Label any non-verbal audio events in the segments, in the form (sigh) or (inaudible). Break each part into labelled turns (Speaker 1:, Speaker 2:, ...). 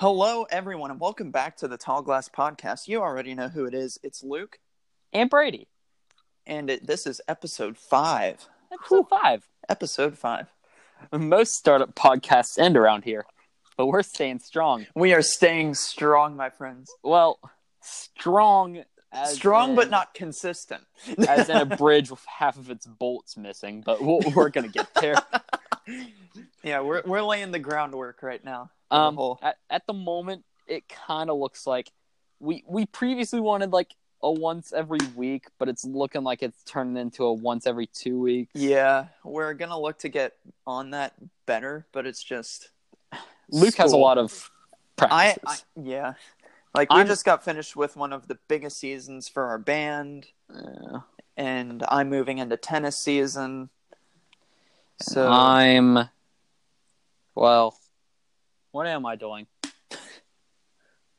Speaker 1: Hello, everyone, and welcome back to the Tall Glass Podcast. You already know who it is. It's Luke,
Speaker 2: and Brady.
Speaker 1: and it, this is episode five.
Speaker 2: Episode five.
Speaker 1: Episode five.
Speaker 2: Most startup podcasts end around here, but we're staying strong.
Speaker 1: We are staying strong, my friends.
Speaker 2: Well, strong as
Speaker 1: strong, but not consistent.
Speaker 2: as in a (laughs) bridge with half of its bolts missing. But we'll, we're gonna get there. (laughs)
Speaker 1: yeah, we're we're laying the groundwork right now. for the
Speaker 2: Um, at, at the moment, it kind of looks like we we previously wanted like a once every week, but it's looking like it's turning into a once every two weeks.
Speaker 1: yeah, we're gonna look to get on that better, but it's just
Speaker 2: Luke has a lot of
Speaker 1: I,
Speaker 2: practices.
Speaker 1: I yeah, like we
Speaker 2: I'm-
Speaker 1: just got finished with one of the biggest seasons for our band.
Speaker 2: Yeah.
Speaker 1: and I'm moving into tennis season. So
Speaker 2: I'm well. What am I doing?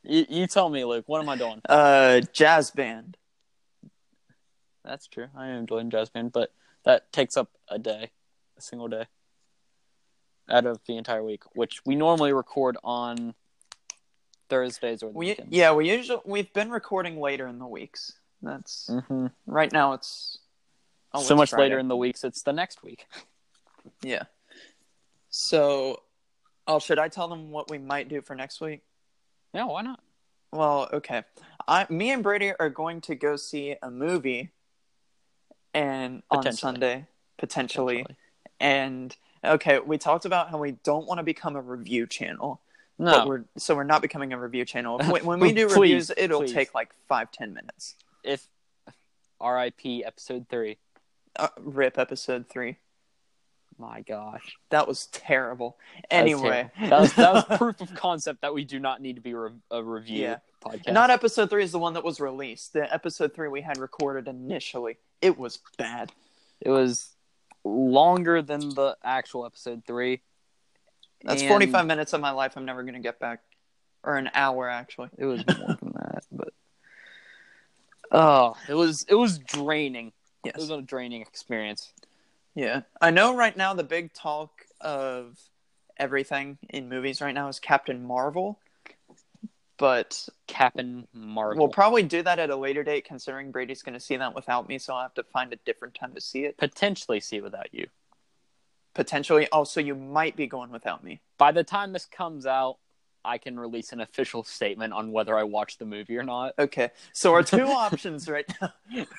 Speaker 2: you, you tell me, Luke. What am I doing?
Speaker 1: uh jazz band.
Speaker 2: That's true. I am doing jazz band, but that takes up a day, a single day, out of the entire week, which we normally record on Thursdays or the
Speaker 1: We
Speaker 2: weekends.
Speaker 1: yeah, we usually we've been recording later in the weeks. That's
Speaker 2: hmm
Speaker 1: right now it's
Speaker 2: so much
Speaker 1: Friday.
Speaker 2: later in the weeks. It's the next week. (laughs)
Speaker 1: Yeah. So oh should I tell them what we might do for next week?
Speaker 2: Yeah, why not?
Speaker 1: Well, okay. I me and Brady are going to go see a movie and on Sunday potentially.
Speaker 2: Potentially.
Speaker 1: And okay, we talked about how we don't want to become a review channel. But
Speaker 2: No,
Speaker 1: we're so we're not becoming a review channel. When, when we (laughs) do
Speaker 2: Please,
Speaker 1: reviews, it'll
Speaker 2: please.
Speaker 1: take like five ten minutes.
Speaker 2: if R.I.P. Episode three.
Speaker 1: Uh, rip episode three.
Speaker 2: My gosh.
Speaker 1: That was terrible.
Speaker 2: That was
Speaker 1: Anyway,
Speaker 2: terrible. that was, that was (laughs) proof of concept that we do not need to be re- a review
Speaker 1: Yeah.
Speaker 2: podcast.
Speaker 1: not episode three is the one that was released. The episode three we had recorded initially. It was bad.
Speaker 2: it was longer than the actual episode three.
Speaker 1: That's
Speaker 2: And
Speaker 1: forty five minutes of my life. I'm never gonna get back, or an hour actually.
Speaker 2: It was more than (laughs) that, but oh, it was it was draining. It was a draining experience.
Speaker 1: Yeah, I know. Right now, the big talk of everything in movies right now is Captain Marvel, but
Speaker 2: Captain Marvel.
Speaker 1: We'll probably do that at a later date, considering Brady's going to see that without me, so I'll have to find a different time to see it.
Speaker 2: potentially see it without you.
Speaker 1: Potentially, also, you might be going without me.
Speaker 2: By the time this comes out, I can release an official statement on whether I watched the movie or not.
Speaker 1: Okay, so our two (laughs) options right now,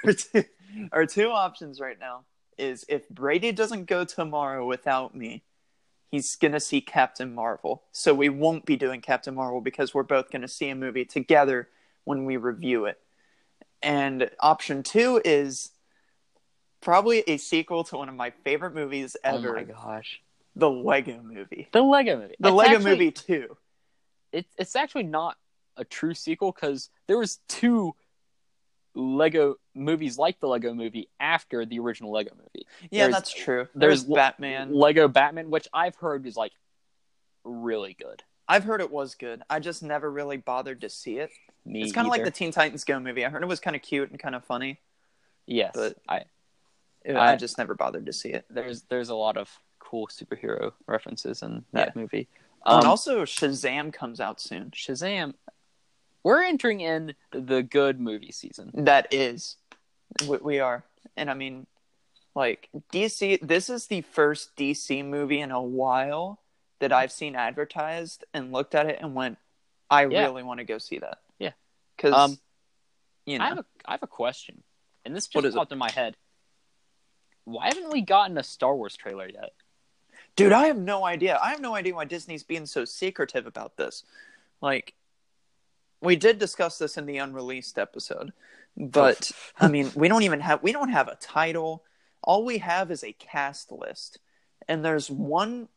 Speaker 1: our two, our two options right now is if Brady doesn't go tomorrow without me, he's going to see Captain Marvel. So we won't be doing Captain Marvel because we're both going to see a movie together when we review it. And option two is probably a sequel to one of my favorite movies ever.
Speaker 2: Oh my gosh,
Speaker 1: the Lego Movie.
Speaker 2: the Lego Movie.
Speaker 1: The
Speaker 2: It's
Speaker 1: Lego
Speaker 2: actually-
Speaker 1: Movie 2.
Speaker 2: It, it's actually not a true sequel because there was two Lego movies like the Lego Movie after the original Lego Movie.
Speaker 1: Yeah,
Speaker 2: There's-
Speaker 1: that's true.
Speaker 2: there's
Speaker 1: There's, Batman.
Speaker 2: Lego Batman, which I've heard is like really good.
Speaker 1: I've heard it was good. I just never really bothered to see it.
Speaker 2: Me
Speaker 1: it's kind of like the Teen Titans Go movie. I heard it was kind of cute and kind of funny.
Speaker 2: yes,
Speaker 1: but-
Speaker 2: I
Speaker 1: I,
Speaker 2: I-
Speaker 1: just never bothered to see it.
Speaker 2: there's there's a lot of cool superhero references in that movie.
Speaker 1: Oh, and
Speaker 2: Um,
Speaker 1: also, Shazam comes out soon.
Speaker 2: Shazam. We're entering in the good movie season.
Speaker 1: That is, we, we are, and I mean, like DC. This is the first DC movie in a while that I've seen advertised and looked at it and went, "I
Speaker 2: Yeah.
Speaker 1: really want to go see that."
Speaker 2: Yeah.
Speaker 1: because
Speaker 2: Um,
Speaker 1: you know,
Speaker 2: I have a I have a question, and this just
Speaker 1: is it?
Speaker 2: popped in my head. Why haven't we gotten a Star Wars trailer yet?
Speaker 1: Dude, I have no idea. I have no idea why Disney's being so secretive about this. Like, we did discuss this in the unreleased episode, but I mean, (laughs) we don't even have we don't have a title. All we have is a cast list, and there's one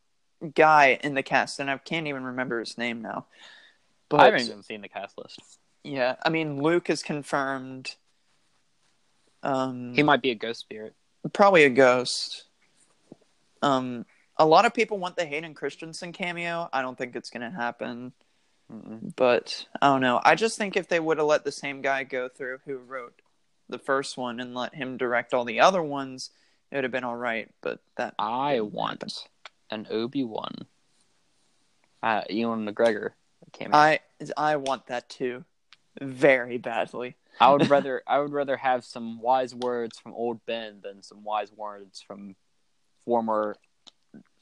Speaker 1: guy in the cast, and I can't even remember his name now. But
Speaker 2: I haven't even seen the cast list.
Speaker 1: yeah, I mean, Luke is confirmed. Um,
Speaker 2: He might be a ghost spirit.
Speaker 1: probably a ghost. Um, a lot of people want the Hayden Christensen cameo. I don't think it's gonna happen,
Speaker 2: Mm-mm.
Speaker 1: but I don't know. I just think if they would have let the same guy go through who wrote the first one and let him direct all the other ones, it would have been all right. But that
Speaker 2: I want
Speaker 1: happen.
Speaker 2: an Obi Wan. Uh, Ewan McGregor.
Speaker 1: I I want that too, very badly.
Speaker 2: I would (laughs) rather I would rather have some wise words from old Ben than some wise words from former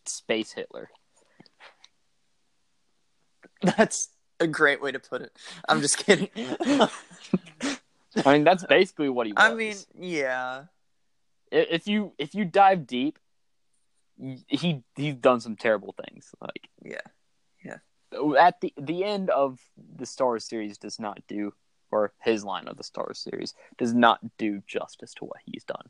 Speaker 2: space Hitler.
Speaker 1: That's a great way to put it. I'm just kidding.
Speaker 2: I mean, that's basically what he was.
Speaker 1: I mean, yeah.
Speaker 2: If you if you dive deep, he he's done some terrible things. Like
Speaker 1: Yeah. Yeah.
Speaker 2: At the the end of the Star Wars series does not do, or his line of the Star Wars series does not do justice to what he's done.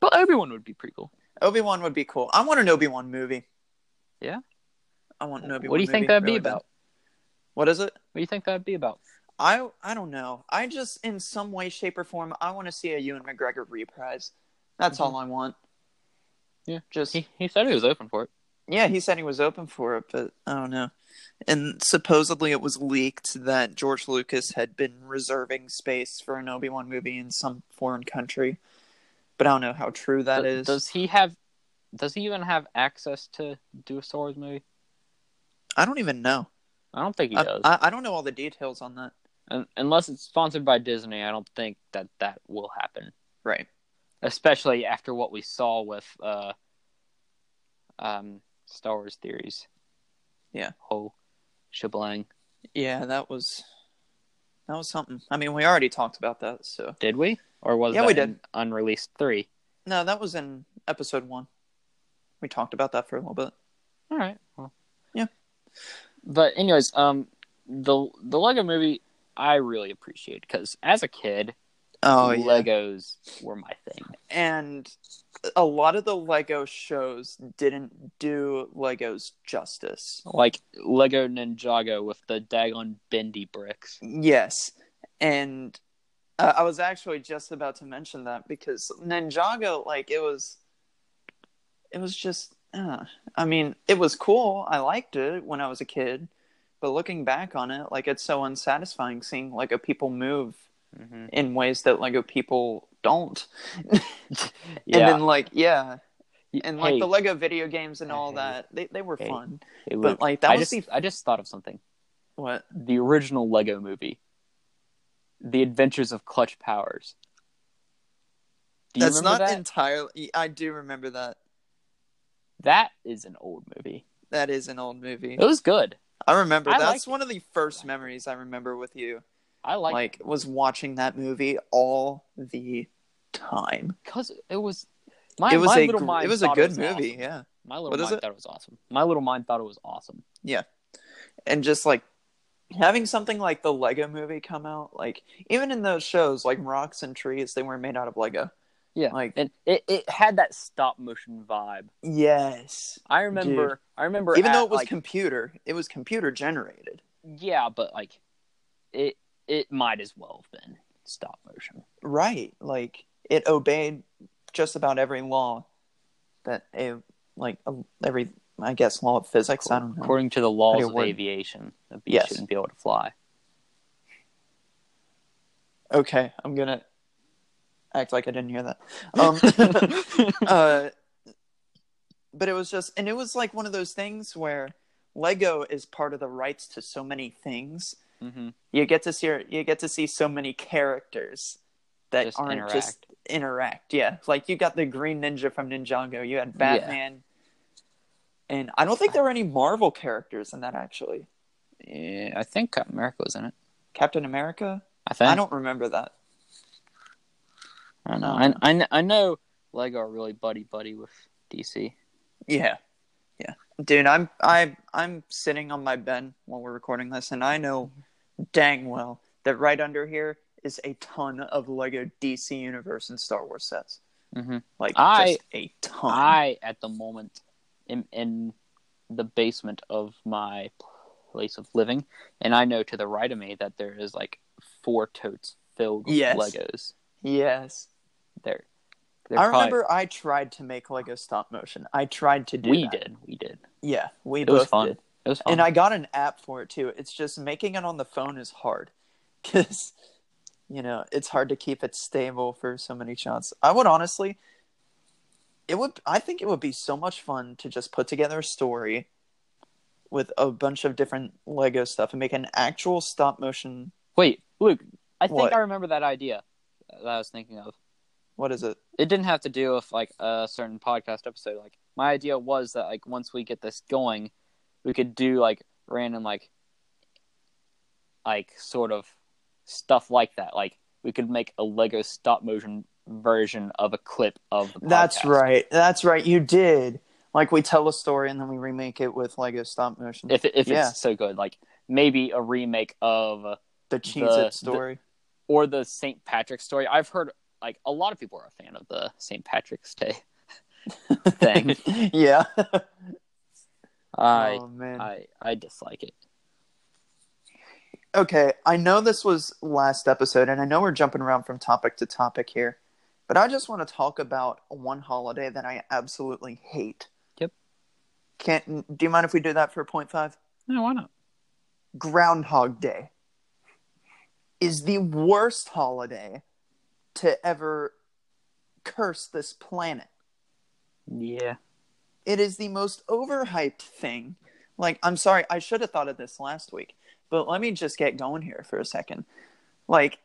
Speaker 2: But Obi Wan would be pretty cool.
Speaker 1: Obi Wan would be cool. I want an Obi Wan movie.
Speaker 2: Yeah?
Speaker 1: I want an Obi Wan.
Speaker 2: what do you think that'd be
Speaker 1: really bad.
Speaker 2: about?
Speaker 1: What is it?
Speaker 2: What do you think that'd be about?
Speaker 1: I I don't know. I just in some way, shape, or form, I want to see a Ewan McGregor reprise. That's mm-hmm. all I want.
Speaker 2: Yeah.
Speaker 1: Just
Speaker 2: He he said he was open for it.
Speaker 1: yeah, he said he was open for it, but I don't know. And supposedly it was leaked that George Lucas had been reserving space for an Obi Wan movie in some foreign country. But I don't know how true that is.
Speaker 2: Does he have? Does he even have access to do a Star Wars movie?
Speaker 1: I don't even know.
Speaker 2: I don't think he
Speaker 1: I,
Speaker 2: does.
Speaker 1: I, I don't know all the details on that.
Speaker 2: Un unless it's sponsored by Disney, I don't think that that will happen.
Speaker 1: Right.
Speaker 2: Especially after what we saw with uh, um, Star Wars theories.
Speaker 1: Yeah.
Speaker 2: Whole shebang.
Speaker 1: Yeah, that was that was something. I mean, we already talked about that, so
Speaker 2: Did we? Or was
Speaker 1: Yeah,
Speaker 2: that
Speaker 1: we did.
Speaker 2: in unreleased three?
Speaker 1: no, that was in episode one. We talked about that for a little bit.
Speaker 2: All right. Well.
Speaker 1: Yeah.
Speaker 2: But anyways, um, the the Lego movie I really appreciate because as a kid,
Speaker 1: Oh yeah,
Speaker 2: Legos were my thing.
Speaker 1: and a lot of the Lego shows didn't do Legos justice.
Speaker 2: Like Lego Ninjago with the daggone bendy bricks.
Speaker 1: Yes, and uh, I was actually just about to mention that because Ninjago, like it was, it was just. Uh, I mean, it was cool. I liked it when I was a kid, but looking back on it, like it's so unsatisfying seeing Lego people move
Speaker 2: Mm-hmm.
Speaker 1: in ways that Lego people don't.
Speaker 2: Yeah. (laughs)
Speaker 1: And then like yeah, and like
Speaker 2: Hey,
Speaker 1: the Lego video games and all
Speaker 2: Hey.
Speaker 1: that, they they were
Speaker 2: Hey.
Speaker 1: fun. but, like, that
Speaker 2: I
Speaker 1: was
Speaker 2: just
Speaker 1: the-
Speaker 2: I just thought of something.
Speaker 1: What?
Speaker 2: The original Lego movie, The Adventures of Clutch Powers.
Speaker 1: That's not
Speaker 2: that?
Speaker 1: entirely. I do remember that.
Speaker 2: That is an old movie.
Speaker 1: That is an old movie.
Speaker 2: It was good.
Speaker 1: I remember.
Speaker 2: I
Speaker 1: That's one of the first memories I remember with you.
Speaker 2: I like
Speaker 1: Like, was watching that movie all the time.
Speaker 2: because it was my
Speaker 1: it was
Speaker 2: my
Speaker 1: a
Speaker 2: little mind
Speaker 1: it was a good
Speaker 2: was
Speaker 1: movie.
Speaker 2: awesome.
Speaker 1: Yeah,
Speaker 2: My little
Speaker 1: What
Speaker 2: mind thought it was awesome. My little mind thought it was awesome.
Speaker 1: Yeah, and just like having something like the Lego movie come out, like even in those shows, like Rocks and Trees, they were made out of Lego.
Speaker 2: Yeah,
Speaker 1: Like-
Speaker 2: and it, it had that stop motion vibe.
Speaker 1: Yes.
Speaker 2: I remember. I remember.
Speaker 1: Even
Speaker 2: at,
Speaker 1: though it was
Speaker 2: like,
Speaker 1: computer, it was computer generated.
Speaker 2: yeah, but like it it might as well have been stop motion.
Speaker 1: Right. Like it obeyed just about every law that a like a, every I guess law of physics. I don't know.
Speaker 2: According to the laws of
Speaker 1: word-
Speaker 2: aviation, a bee
Speaker 1: Yes.
Speaker 2: shouldn't be able to fly.
Speaker 1: Okay, I'm gonna act like I didn't hear that. (laughs) Um, (laughs) uh, but it was just, and it was like one of those things where Lego is part of the rights to so many things.
Speaker 2: hmm
Speaker 1: You get to see, you get to see so many characters that
Speaker 2: Just
Speaker 1: aren't
Speaker 2: interact.
Speaker 1: just interact. Yeah, like you got the Green Ninja from Ninjago. You had Batman, and I don't think there were any Marvel characters in that actually.
Speaker 2: Yeah, I think Captain America was in it.
Speaker 1: Captain America.
Speaker 2: I think.
Speaker 1: I don't remember that.
Speaker 2: I know.
Speaker 1: Um,
Speaker 2: I, I, I know Lego are really buddy buddy with DC.
Speaker 1: Yeah, yeah, dude. I'm I I'm sitting on my bed while we're recording this, and I know dang well that right under here is a ton of Lego DC Universe and Star Wars sets.
Speaker 2: hmm
Speaker 1: Like
Speaker 2: I-
Speaker 1: just a ton.
Speaker 2: I, at the moment, am in the basement of my place of living, and I know to the right of me that there is like four totes filled with
Speaker 1: Yes.
Speaker 2: Legos.
Speaker 1: yes,
Speaker 2: There, they're
Speaker 1: I
Speaker 2: probably-
Speaker 1: remember I tried to make Lego stop motion. I tried to do.
Speaker 2: we
Speaker 1: that.
Speaker 2: did, we did.
Speaker 1: Yeah, we
Speaker 2: It was fun.
Speaker 1: did.
Speaker 2: It was fun.
Speaker 1: And I got an app for it too. It's just making it on the phone is hard (laughs) because you know it's hard to keep it stable for so many shots. I would honestly, it would. I think it would be so much fun to just put together a story, with a bunch of different Lego stuff and make an actual stop motion.
Speaker 2: Wait, Luke, I think
Speaker 1: What?
Speaker 2: I remember that idea that I was thinking of.
Speaker 1: What is it?
Speaker 2: It didn't have to do with like a certain podcast episode. Like my idea was that like once we get this going, we could do like random like like sort of stuff like that. Like we could make a Lego stop motion version of a clip of the podcast.
Speaker 1: That's right. That's right. You did. Like we tell a story and then we remake it with Lego stop motion.
Speaker 2: If if
Speaker 1: Yeah.
Speaker 2: it's so good, like maybe a remake of
Speaker 1: the Cheez It story.
Speaker 2: or the St. Patrick story. I've heard like a lot of people are a fan of the St. Patrick's Day (laughs) thing.
Speaker 1: yeah. (laughs)
Speaker 2: I
Speaker 1: oh man.
Speaker 2: I I dislike it.
Speaker 1: Okay, I know this was last episode, and I know we're jumping around from topic to topic here, but I just want to talk about one holiday that I absolutely hate.
Speaker 2: Yep.
Speaker 1: Can't. Do you mind if we do that for point five?
Speaker 2: No, why not?
Speaker 1: Groundhog Day is the worst holiday to ever curse this planet.
Speaker 2: Yeah.
Speaker 1: It is the most overhyped thing. Like, I'm sorry, I should have thought of this last week, but let me just get going here for a second. Like,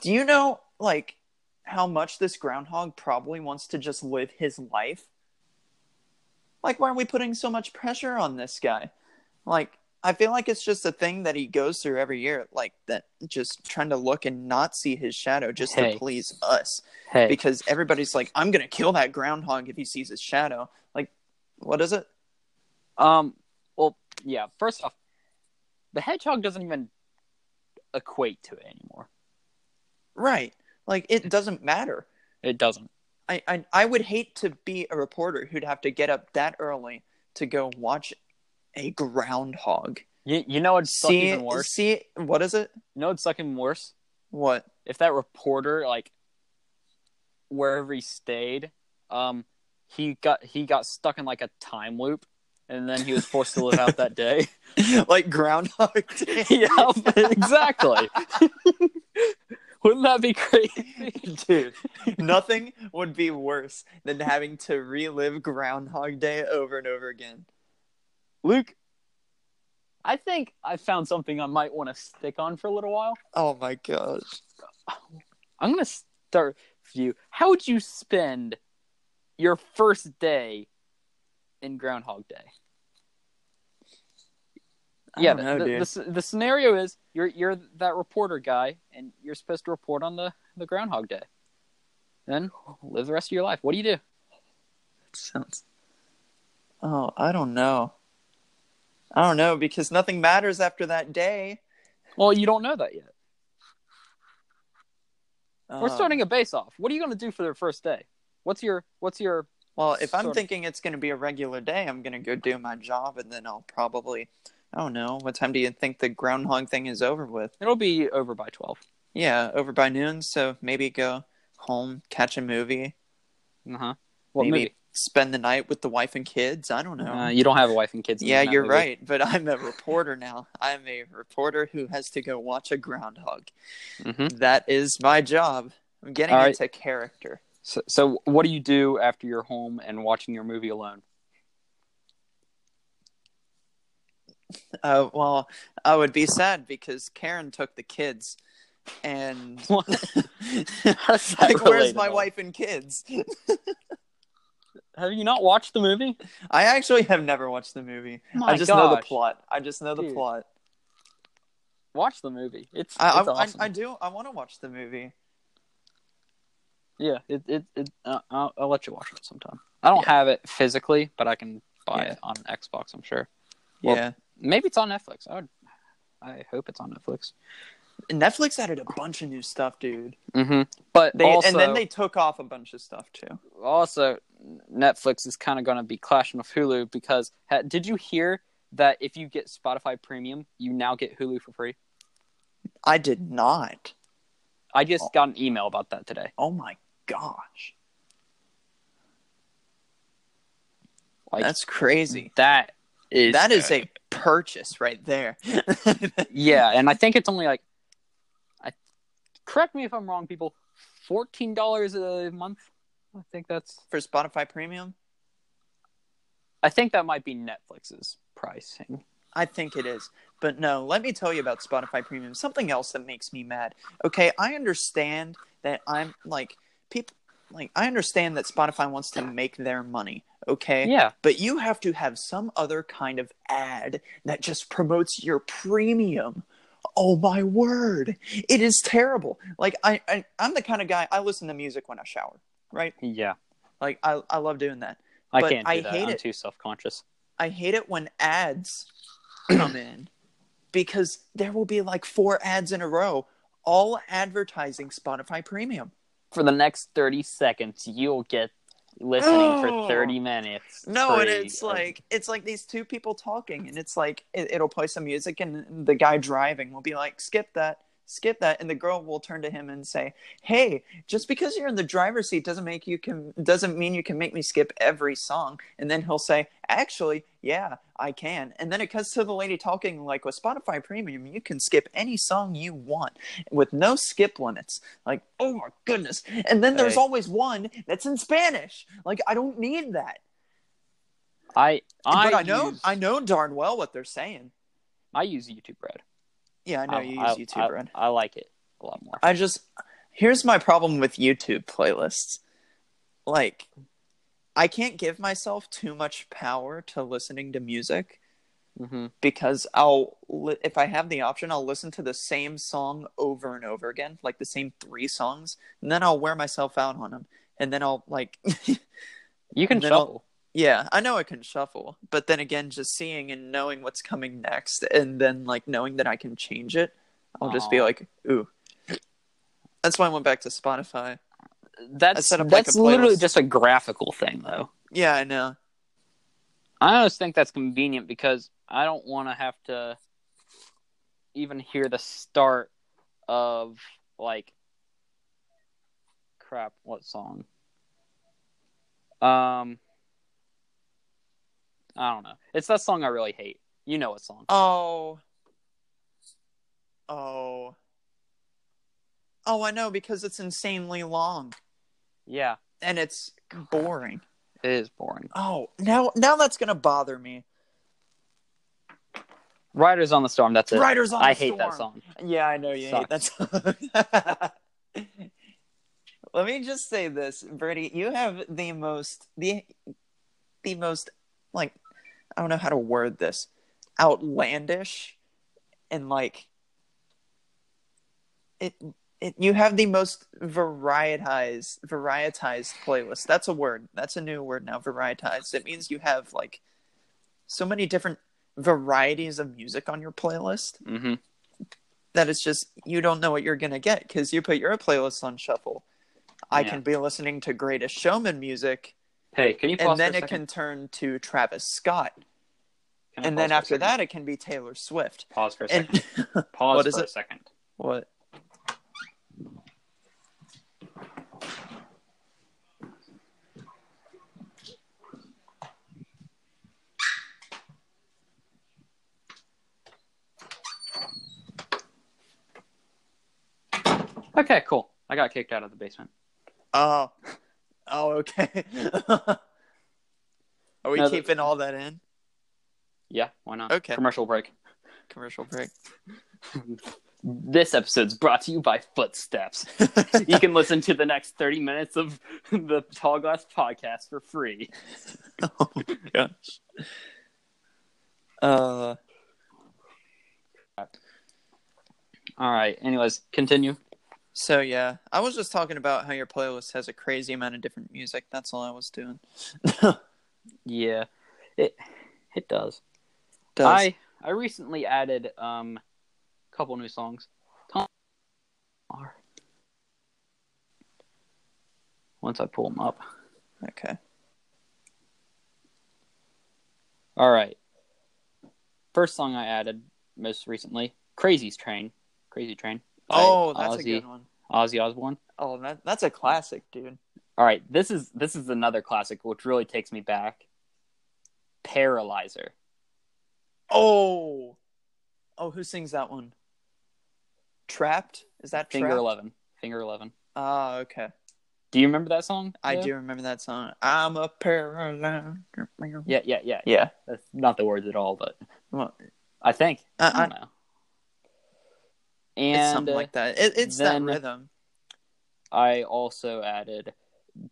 Speaker 1: do you know, like, how much this groundhog probably wants to just live his life? Like, why are we putting so much pressure on this guy? Like, I feel like it's just a thing that he goes through every year, like that, just trying to look and not see his shadow just
Speaker 2: Hey.
Speaker 1: to please us
Speaker 2: Hey.
Speaker 1: because everybody's like, I'm gonna kill that groundhog if he sees his shadow. Like, what is it?
Speaker 2: um. Well, yeah. First off, the hedgehog doesn't even equate to it anymore.
Speaker 1: Right. Like, it doesn't matter.
Speaker 2: It doesn't.
Speaker 1: I, I I would hate to be a reporter who'd have to get up that early to go watch a groundhog.
Speaker 2: You you know
Speaker 1: See,
Speaker 2: even worse?
Speaker 1: see, what is it?
Speaker 2: You know what's suck even worse?
Speaker 1: What?
Speaker 2: If that reporter like wherever he stayed, um, he got he got stuck in like a time loop, and then he was forced to live out that day. (laughs)
Speaker 1: like Groundhog Day? (laughs)
Speaker 2: yeah, exactly. (laughs) Wouldn't that be crazy?
Speaker 1: Dude, nothing would be worse than having to relive Groundhog Day over and over again.
Speaker 2: Luke, I think I found something I might want to stick on for a little while.
Speaker 1: Oh my gosh.
Speaker 2: I'm gonna start with you. How would you spend your first day in Groundhog Day?
Speaker 1: I
Speaker 2: yeah,
Speaker 1: don't know,
Speaker 2: the, the, s- the scenario is you're you're that reporter guy, and you're supposed to report on the the Groundhog Day. Then live the rest of your life. What do you do?
Speaker 1: That sounds. Oh, I don't know. I don't know because nothing matters after that day.
Speaker 2: Well, you don't know that yet. We're
Speaker 1: Uh,
Speaker 2: starting a base off. What are you going to do for the first day? What's your What's your
Speaker 1: Well, if I'm thinking it's going to be a regular day, I'm going to go do my job, and then I'll probably. I don't know. What time do you think the groundhog thing is over with?
Speaker 2: It'll be over by twelve.
Speaker 1: Yeah, over by noon. So maybe go home, catch a movie,
Speaker 2: Uh huh. What
Speaker 1: maybe
Speaker 2: movie?
Speaker 1: Spend the night with the wife and kids. I don't know.
Speaker 2: Uh, you don't have a wife and kids.
Speaker 1: yeah, you're
Speaker 2: movie.
Speaker 1: right. But I'm a reporter now. I'm a reporter who has to go watch a groundhog.
Speaker 2: Mhm.
Speaker 1: That is my job. I'm getting
Speaker 2: All right.
Speaker 1: into character.
Speaker 2: So, so what do you do after you're home and watching your movie alone?
Speaker 1: Uh, well, I would be sad because Karen took the kids, and
Speaker 2: What? How's that
Speaker 1: like, where's my wife and kids? (laughs)
Speaker 2: Have you not watched the movie?
Speaker 1: I actually have never watched the movie.
Speaker 2: My
Speaker 1: I just know the plot. I just know the
Speaker 2: Dude.
Speaker 1: plot.
Speaker 2: Watch the movie. It's,
Speaker 1: I,
Speaker 2: it's
Speaker 1: I,
Speaker 2: awesome.
Speaker 1: I, I do. I want to watch the movie.
Speaker 2: yeah, it it, it uh, I'll, I'll let you watch it sometime. I don't
Speaker 1: Yeah.
Speaker 2: have it physically, but I can buy
Speaker 1: Yeah.
Speaker 2: it on Xbox. I'm sure. Well,
Speaker 1: yeah,
Speaker 2: Maybe it's on Netflix. I would. I hope it's on Netflix.
Speaker 1: Netflix added a bunch of new stuff, dude.
Speaker 2: Mm-hmm. But
Speaker 1: They
Speaker 2: also,
Speaker 1: and then they took off a bunch of stuff too.
Speaker 2: also Netflix is kind of going to be clashing with Hulu because ha, did you hear that if you get Spotify Premium, you now get Hulu for free?
Speaker 1: I did not.
Speaker 2: I just
Speaker 1: Oh.
Speaker 2: got an email about that today.
Speaker 1: Oh my gosh,
Speaker 2: Like
Speaker 1: that's crazy.
Speaker 2: that is
Speaker 1: That is a purchase right there. (laughs)
Speaker 2: yeah, and I think it's only like correct me if I'm wrong, people. Fourteen dollars a month. I think that's.
Speaker 1: For Spotify Premium,
Speaker 2: I think that might be Netflix's pricing.
Speaker 1: I think it is. But no, let me tell you about Spotify Premium. Something else that makes me mad. Okay, I understand that I'm like people like I understand that Spotify wants to make their money, okay?
Speaker 2: Yeah.
Speaker 1: But you have to have some other kind of ad that just promotes your premium. Oh my word. It is terrible. Like I, I I'm the kind of guy I listen to music when I shower, right?
Speaker 2: Yeah.
Speaker 1: Like I I love doing that.
Speaker 2: I
Speaker 1: But
Speaker 2: can't do
Speaker 1: I
Speaker 2: that.
Speaker 1: hate
Speaker 2: I'm
Speaker 1: it.
Speaker 2: too self conscious.
Speaker 1: I hate it when ads come in because there will be like four ads in a row, all advertising Spotify Premium.
Speaker 2: For the next 30 seconds, you'll get listening
Speaker 1: Oh.
Speaker 2: for 30 minutes.
Speaker 1: No, and it's like it's like these two people talking, and it's like it, it'll play some music, and the guy driving will be like, "Skip that." Skip that, and the girl will turn to him and say, "Hey, just because you're in the driver's seat doesn't make you can doesn't mean you can make me skip every song." And then he'll say, "Actually, yeah, I can." And then it cuts to the lady talking like, "With Spotify Premium, you can skip any song you want with no skip limits." Like, oh my goodness! And then there's
Speaker 2: Hey.
Speaker 1: always one that's in Spanish. Like, I don't need that
Speaker 2: I, I,
Speaker 1: but I know
Speaker 2: use,
Speaker 1: I know darn well what they're saying.
Speaker 2: I use YouTube Red.
Speaker 1: Yeah, I know you use
Speaker 2: I,
Speaker 1: YouTube
Speaker 2: I,
Speaker 1: Red.
Speaker 2: I like it a lot more.
Speaker 1: I just here's my problem with YouTube playlists. Like I can't give myself too much power to listening to music
Speaker 2: hmm
Speaker 1: because I'll if I have the option I'll listen to the same song over and over again, like the same 3 songs, and then I'll wear myself out on them. And then I'll like (laughs)
Speaker 2: You can shuffle.
Speaker 1: Yeah, I know I can shuffle, but then again, just seeing and knowing what's coming next, and then like knowing that I can change it, I'll just be like, ooh. That's why I went back to Spotify.
Speaker 2: That's
Speaker 1: like,
Speaker 2: that's
Speaker 1: a
Speaker 2: literally just a graphical thing, though.
Speaker 1: Yeah, I know.
Speaker 2: I always think that's convenient because I don't want to have to even hear the start of like crap. What song? Um, I don't know. It's that song I really hate. You know what song?
Speaker 1: Oh. Oh. Oh, I know because it's insanely long
Speaker 2: Yeah,
Speaker 1: and it's boring.
Speaker 2: it is boring.
Speaker 1: Oh, now now that's gonna bother me.
Speaker 2: Riders on the Storm. That's it.
Speaker 1: Riders on
Speaker 2: I hate that song.
Speaker 1: Yeah, I know you hate that song. (laughs) Let me just say this, Bertie. You have the most the the most like I don't know how to word this outlandish and like it. It, you have the most varietized varietized playlist. That's a word. That's a new word now. Varietized. It means you have like so many different varieties of music on your playlist
Speaker 2: hmm
Speaker 1: that it's just you don't know what you're gonna get because you put your playlist on shuffle. I
Speaker 2: Yeah.
Speaker 1: can be listening to Greatest Showman music,
Speaker 2: Hey, can you pause
Speaker 1: and then it can turn to Travis Scott,
Speaker 2: Can
Speaker 1: and then after that it can be Taylor Swift.
Speaker 2: pause for a
Speaker 1: And
Speaker 2: second. (laughs) Pause
Speaker 1: what is
Speaker 2: for a
Speaker 1: it?
Speaker 2: second.
Speaker 1: what?
Speaker 2: Okay, cool. I got kicked out of the basement.
Speaker 1: Oh, (laughs) oh, okay. (laughs) Are we
Speaker 2: No,
Speaker 1: keeping all that in?
Speaker 2: Yeah, why not?
Speaker 1: Okay.
Speaker 2: Commercial break.
Speaker 1: Commercial break. (laughs)
Speaker 2: This episode's brought to you by Footsteps. (laughs) you can listen to the next 30 minutes of the Tall Glass podcast for free.
Speaker 1: oh my gosh. Uh,
Speaker 2: All right. Anyways, continue.
Speaker 1: So yeah, I was just talking about how your playlist has a crazy amount of different music. That's all I was doing. (laughs)
Speaker 2: Yeah. It it does.
Speaker 1: Does.
Speaker 2: I I recently added um a couple new songs. Tom- Once I pull them up.
Speaker 1: Okay.
Speaker 2: All right. First song I added most recently, Crazy's Train. Crazy Train.
Speaker 1: Oh, that's a good one.
Speaker 2: Ozzy Osbourne.
Speaker 1: Oh, that that's a classic, dude.
Speaker 2: All right, this is this is another classic which really takes me back. Paralyzer.
Speaker 1: Oh. Oh, who sings that one? Trapped? Is that
Speaker 2: Finger
Speaker 1: Trapped?
Speaker 2: 11. Finger 11.
Speaker 1: Ah, okay.
Speaker 2: Do you remember that song?
Speaker 1: I
Speaker 2: Yeah.
Speaker 1: do remember that song. I'm a paralyzer.
Speaker 2: Yeah, yeah, yeah.
Speaker 1: Yeah.
Speaker 2: That's not the words at all, but
Speaker 1: Well,
Speaker 2: I think.
Speaker 1: I-
Speaker 2: I don't know.
Speaker 1: It's
Speaker 2: And
Speaker 1: something like that. It, it's that rhythm.
Speaker 2: I also added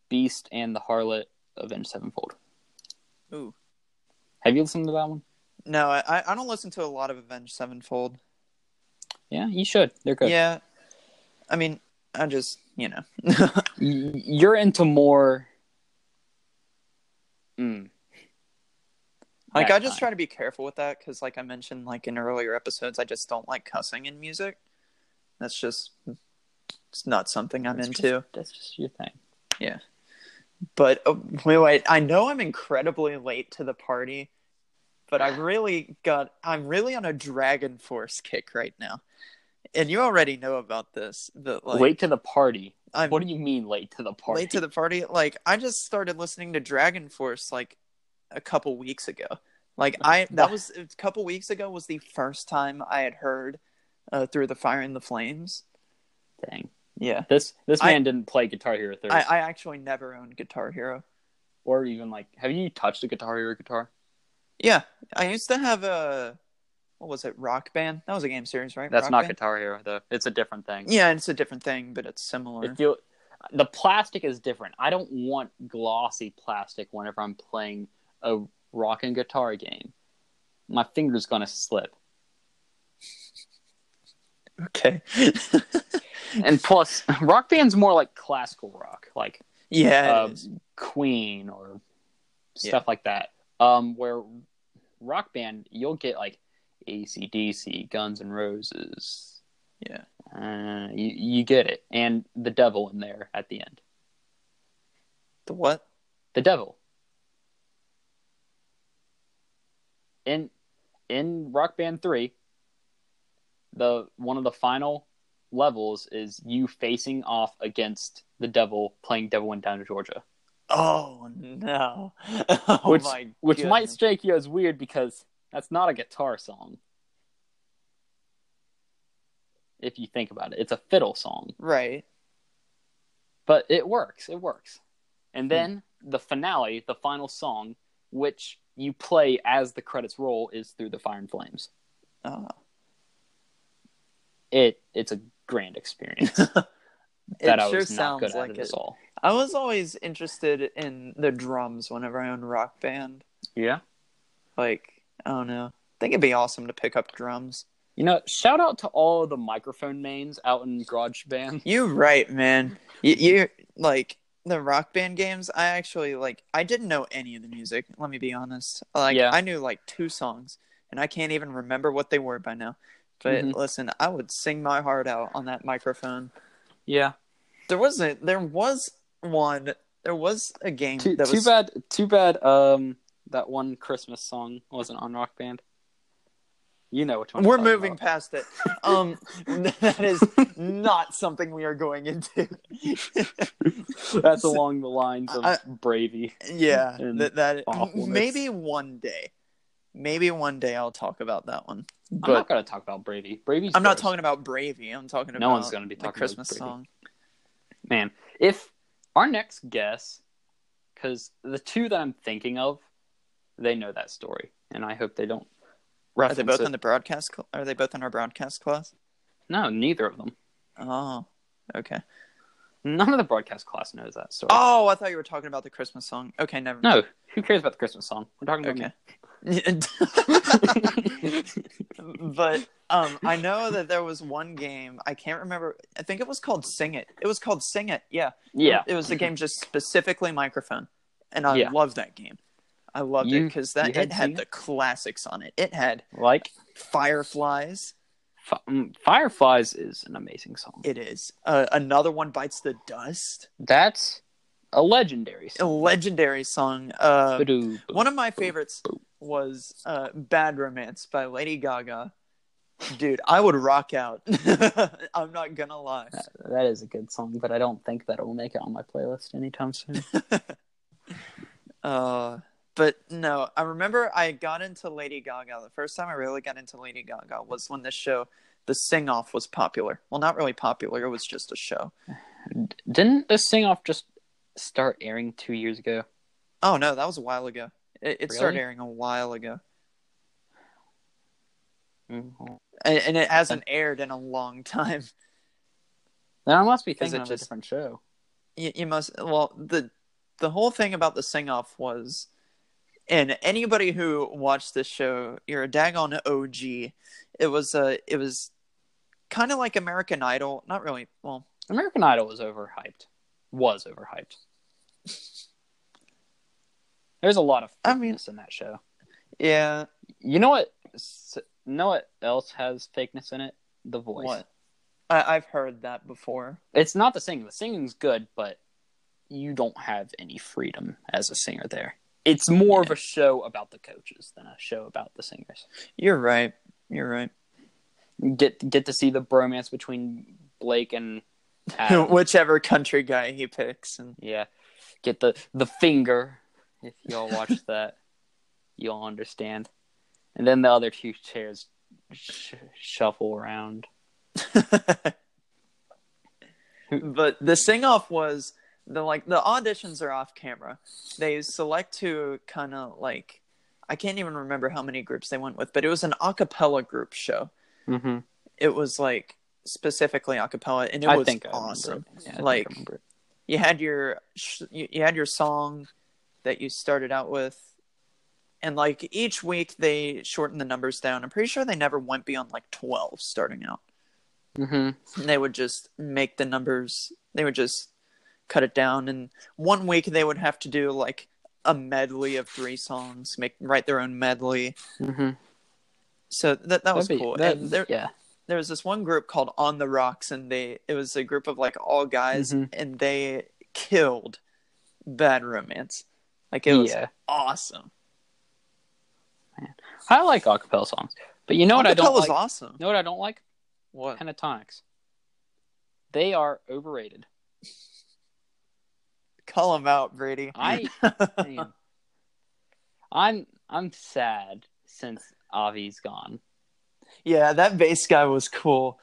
Speaker 2: Beast and the Harlot of Avenged Sevenfold.
Speaker 1: Ooh.
Speaker 2: Have you listened to that one?
Speaker 1: No, I I don't listen to a lot of Avenged Sevenfold.
Speaker 2: Yeah, you should. They're good.
Speaker 1: Yeah, I mean, I just you know. (laughs)
Speaker 2: You're into more. Mm.
Speaker 1: Like I just try to be careful with that because, like I mentioned, like in earlier episodes, I just don't like cussing in music. That's just it's not something I'm
Speaker 2: That's
Speaker 1: into.
Speaker 2: Just, that's just your thing. Yeah.
Speaker 1: But uh, wait, wait, I know I'm incredibly late to the party, but I really got I'm really on a DragonForce kick right now, and you already know about this. But like,
Speaker 2: late to the party.
Speaker 1: I'm
Speaker 2: What do you mean late to the party?
Speaker 1: late to the party. Like I just started listening to DragonForce like a couple weeks ago. Like I that was a couple weeks ago was the first time I had heard uh, through the Fire and the Flames.
Speaker 2: Dang.
Speaker 1: Yeah,
Speaker 2: This this
Speaker 1: I-
Speaker 2: man didn't play Guitar Hero 3
Speaker 1: I, I actually never owned Guitar Hero.
Speaker 2: or even like have you touched a Guitar Hero guitar?
Speaker 1: Yeah, I used to have a what was it? Rock Band. That was a game series, right?
Speaker 2: That's
Speaker 1: Rock
Speaker 2: not
Speaker 1: Band?
Speaker 2: Guitar Hero though. It's a different thing.
Speaker 1: Yeah, it's a different thing, but it's similar.
Speaker 2: The plastic is different. I don't want glossy plastic whenever I'm playing a rock and guitar game. My finger's gonna slip.
Speaker 1: Okay. (laughs)
Speaker 2: And plus, rock band's more like classical rock, like
Speaker 1: yeah,
Speaker 2: Um. Queen or stuff like that. Um, where rock band, you'll get like ACDC, Guns and Roses.
Speaker 1: Yeah.
Speaker 2: Uh, you, you get it. And the devil in there at the end.
Speaker 1: The what?
Speaker 2: The devil. In in Rock Band 3, the one of the final levels is you facing off against the devil playing Devil Went Down to Georgia.
Speaker 1: Oh no! (laughs) Oh
Speaker 2: which which might strike you as weird because that's not a guitar song. If you think about it, it's a fiddle song,
Speaker 1: right.
Speaker 2: but it works. It works.
Speaker 1: Hmm.
Speaker 2: And then the finale, the final song, which you play as the credits roll, is through the Fire and Flames.
Speaker 1: Uh,
Speaker 2: It it's a grand experience (laughs)
Speaker 1: it
Speaker 2: that I
Speaker 1: sure
Speaker 2: was not
Speaker 1: sounds
Speaker 2: good
Speaker 1: like
Speaker 2: at
Speaker 1: it.
Speaker 2: at all.
Speaker 1: I was always interested in the drums whenever I owned Rock Band.
Speaker 2: Yeah.
Speaker 1: Like, I don't know. I think it'd be awesome to pick up drums.
Speaker 2: You know, shout out to all the microphone mains out in GarageBand. (laughs)
Speaker 1: You're right, man. You, you like the Rock Band games. I actually like. I didn't know any of the music. Let me be honest. Like,
Speaker 2: Yeah.
Speaker 1: I knew like two songs, and I can't even remember what they were by now. But
Speaker 2: Mhm.
Speaker 1: listen, I would sing my heart out on that microphone.
Speaker 2: Yeah.
Speaker 1: There was a there was one there was a game
Speaker 2: Too,
Speaker 1: that
Speaker 2: too bad. Too bad. Um, that one Christmas song wasn't on Rock Band. You know which one.
Speaker 1: We're moving
Speaker 2: about.
Speaker 1: past it. (laughs) Um that is not something we are going into. (laughs)
Speaker 2: That's along the lines of
Speaker 1: I-
Speaker 2: Bravey.
Speaker 1: yeah, that, that maybe one day. Maybe one day I'll talk about that one.
Speaker 2: I'm not gonna talk about Bravey. Bravy's.
Speaker 1: I'm not talking about Bravey. I'm talking about
Speaker 2: No one's gonna be talking about
Speaker 1: Christmas song.
Speaker 2: Man, if our next guess, because the two that I'm thinking of, they know that story, and I hope they don't.
Speaker 1: Are they both
Speaker 2: it.
Speaker 1: in the broadcast? Cl- are they both in our broadcast class?
Speaker 2: No, neither of them.
Speaker 1: Oh, okay.
Speaker 2: None of the broadcast class knows that story.
Speaker 1: Oh, I thought you were talking about the Christmas song. Okay, never.
Speaker 2: No, who cares about the Christmas song? We're talking about
Speaker 1: Okay. (laughs) but um, I know that there was one game. I can't remember. I think it was called Sing It. It was called Sing It. Yeah.
Speaker 2: yeah,
Speaker 1: It was a game just specifically microphone, and I
Speaker 2: Yeah.
Speaker 1: loved that game. I loved it because that
Speaker 2: had
Speaker 1: it had the
Speaker 2: It?
Speaker 1: classics on it. It had
Speaker 2: like
Speaker 1: Fireflies.
Speaker 2: Fi- mm, Fireflies is an amazing song.
Speaker 1: It is uh, another one bites the dust.
Speaker 2: That's a legendary
Speaker 1: A
Speaker 2: song.
Speaker 1: legendary song. Uh, one of my favorites was uh, "Bad Romance" by Lady Gaga. Dude, I would rock out. (laughs) I'm not gonna lie.
Speaker 2: That is a good song, but I don't think that it will make it on my playlist anytime soon. (laughs)
Speaker 1: Uh, but no, I remember I got into Lady Gaga. The first time I really got into Lady Gaga was when this show, The Sing Off, was popular. Well, not really popular. It was just a show.
Speaker 2: Didn't the sing off just start airing two years ago?
Speaker 1: Oh no, that was a while ago. It, it started airing a while ago.
Speaker 2: Mhm.
Speaker 1: and, and it hasn't aired in a long time. (laughs)
Speaker 2: Now I must be
Speaker 1: Is
Speaker 2: thinking
Speaker 1: it
Speaker 2: of
Speaker 1: just-
Speaker 2: a different show.
Speaker 1: You, you must well the the whole thing about the sing off was, and anybody who watched this show, you're a daggone OG. It was uh it was kind of like American Idol, not really. Well,
Speaker 2: American Idol was overhyped. Was overhyped. There's a lot of
Speaker 1: I mean-
Speaker 2: fakeness in that show.
Speaker 1: yeah.
Speaker 2: You know what? s- Know what else has fakeness in it? The voice.
Speaker 1: What? I, I've heard that before.
Speaker 2: It's not the singing. The singing's good, but you don't have any freedom as a singer there. It's more of a show about the coaches than a show about the singers.
Speaker 1: You're right. You're right.
Speaker 2: Get get to see the bromance between Blake and. (laughs)
Speaker 1: Whichever country guy he picks, and
Speaker 2: yeah, get the the finger. If y'all watch (laughs) that, you'll understand. And then the other two chairs sh- shuffle around. (laughs)
Speaker 1: but the sing off was the like the auditions are off camera. They select to kind of like I can't even remember how many groups they went with, but it was an a cappella group show.
Speaker 2: Mm-hmm.
Speaker 1: It was like specifically a cappella, and it
Speaker 2: I
Speaker 1: was awesome.
Speaker 2: it. Yeah, I think I
Speaker 1: Like-. You had your you, had your song that you started out with, and like each week they shortened the numbers down. I'm pretty sure they never went beyond like twelve starting out.
Speaker 2: Mhm.
Speaker 1: they would just make the numbers they would just cut it down and one week they would have to do like a medley of three songs make write their own medley
Speaker 2: Mhm.
Speaker 1: so that that was
Speaker 2: That'd be-
Speaker 1: cool
Speaker 2: that-
Speaker 1: and there
Speaker 2: yeah.
Speaker 1: There was this one group called on the rocks and they it was a group of like all guys
Speaker 2: Mhm.
Speaker 1: and they killed bad romance like it was
Speaker 2: yeah.
Speaker 1: awesome
Speaker 2: I like acapella songs, but you know what I don't like?
Speaker 1: awesome
Speaker 2: You know what I don't like?
Speaker 1: what
Speaker 2: Pentatonix. They are overrated.
Speaker 1: call them out brady
Speaker 2: I (laughs) man, I'm I'm sad since Avi's gone.
Speaker 1: Yeah that bass guy was cool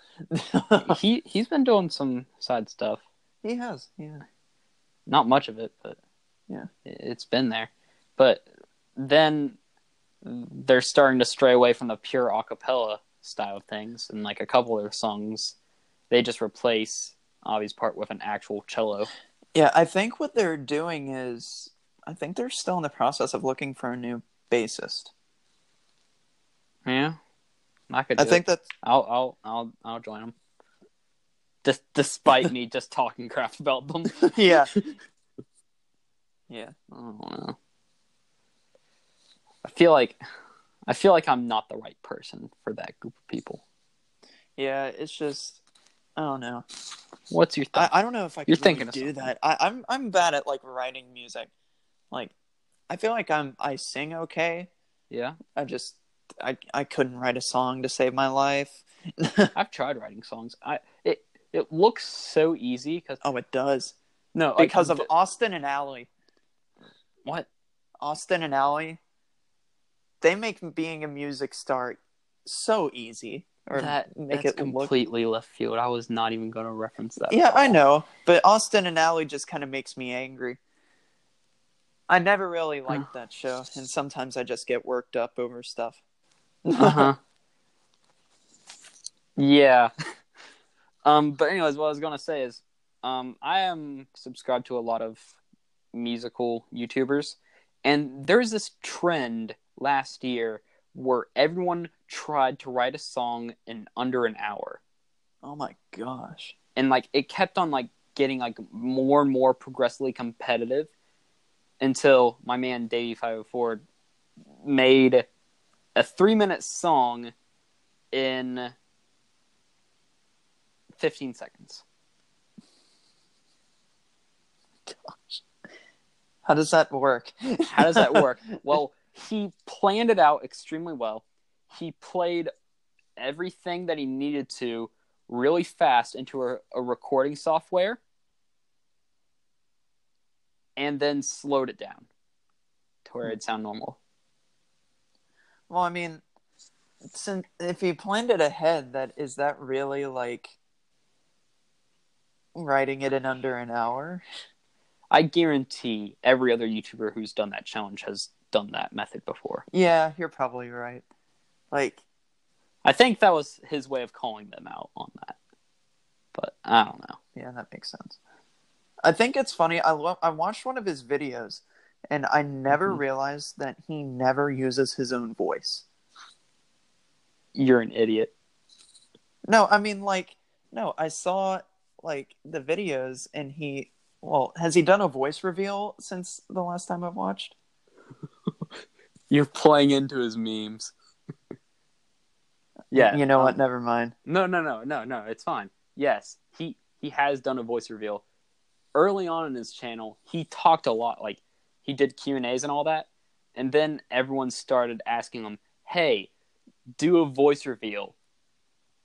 Speaker 1: (laughs)
Speaker 2: he he's been doing some side stuff.
Speaker 1: he has yeah
Speaker 2: Not much of it, but
Speaker 1: Yeah.
Speaker 2: it- it's been there. But then they're starting to stray away from the pure acapella style of things, and like a couple of their songs, they just replace Avi's part with an actual cello.
Speaker 1: Yeah, I think what they're doing is I think they're still in the process of looking for a new bassist.
Speaker 2: Yeah, I could.
Speaker 1: I think that
Speaker 2: I'll I'll I'll I'll join them. Just despite me just talking crap about them. (laughs)
Speaker 1: yeah. (laughs) yeah.
Speaker 2: I don't know. I feel like I feel like I'm not the right person for that group of people.
Speaker 1: Yeah, it's just I don't know.
Speaker 2: What's your
Speaker 1: I. I don't know if I
Speaker 2: You're
Speaker 1: really
Speaker 2: thinking
Speaker 1: do that. I, I'm I'm bad at like writing music. Like I feel like I'm I sing okay.
Speaker 2: yeah,
Speaker 1: I just I I couldn't write a song to save my life. (laughs)
Speaker 2: I've tried writing songs. I it it looks so easy because
Speaker 1: oh, it does.
Speaker 2: no like,
Speaker 1: Because of
Speaker 2: the-
Speaker 1: Austin and Ally.
Speaker 2: what
Speaker 1: Austin and Ally, they make being a music star so easy. Or
Speaker 2: that
Speaker 1: make
Speaker 2: that's
Speaker 1: it look.
Speaker 2: completely left field. I was not even going to reference that.
Speaker 1: Yeah, I know, but Austin and Ally just kind of makes me angry. I never really liked that show, and sometimes I just get worked up over stuff.
Speaker 2: Uh huh. (laughs) yeah. Um, but anyways, what I was gonna say is, um, I am subscribed to a lot of musical YouTubers, and there's this trend last year where everyone tried to write a song in under an hour,
Speaker 1: Oh my gosh!
Speaker 2: and like it kept on like getting like more and more progressively competitive until my man Davie Five Hundred Four made a three minute song in 15 seconds.
Speaker 1: Gosh, how does that work?
Speaker 2: How does that work? (laughs) well, he planned it out extremely well. He played everything that he needed to really fast into a, a recording software and then slowed it down to where it'd sound normal.
Speaker 1: Well, I mean, since if he planned it ahead, that is that really like writing it in under an hour?
Speaker 2: I guarantee every other YouTuber who's done that challenge has done that method before.
Speaker 1: Yeah, you're probably right. Like,
Speaker 2: I think that was his way of calling them out on that. But I don't know.
Speaker 1: Yeah, that makes sense. I think it's funny. I lo- I watched one of his videos, and I never
Speaker 2: Mhm.
Speaker 1: realized that he never uses his own voice.
Speaker 2: You're an idiot.
Speaker 1: No, I mean like no, I saw like the videos, and he well, has he done a voice reveal since the last time I've watched? (laughs)
Speaker 2: You're playing into his memes. yeah.
Speaker 1: You know
Speaker 2: um,
Speaker 1: what? Never mind.
Speaker 2: No, no, no, no, no. It's fine. Yes, he he has done a voice reveal. Early on in his channel, he talked a lot. Like he did Q and A's and all that, and then everyone started asking him, "Hey, do a voice reveal."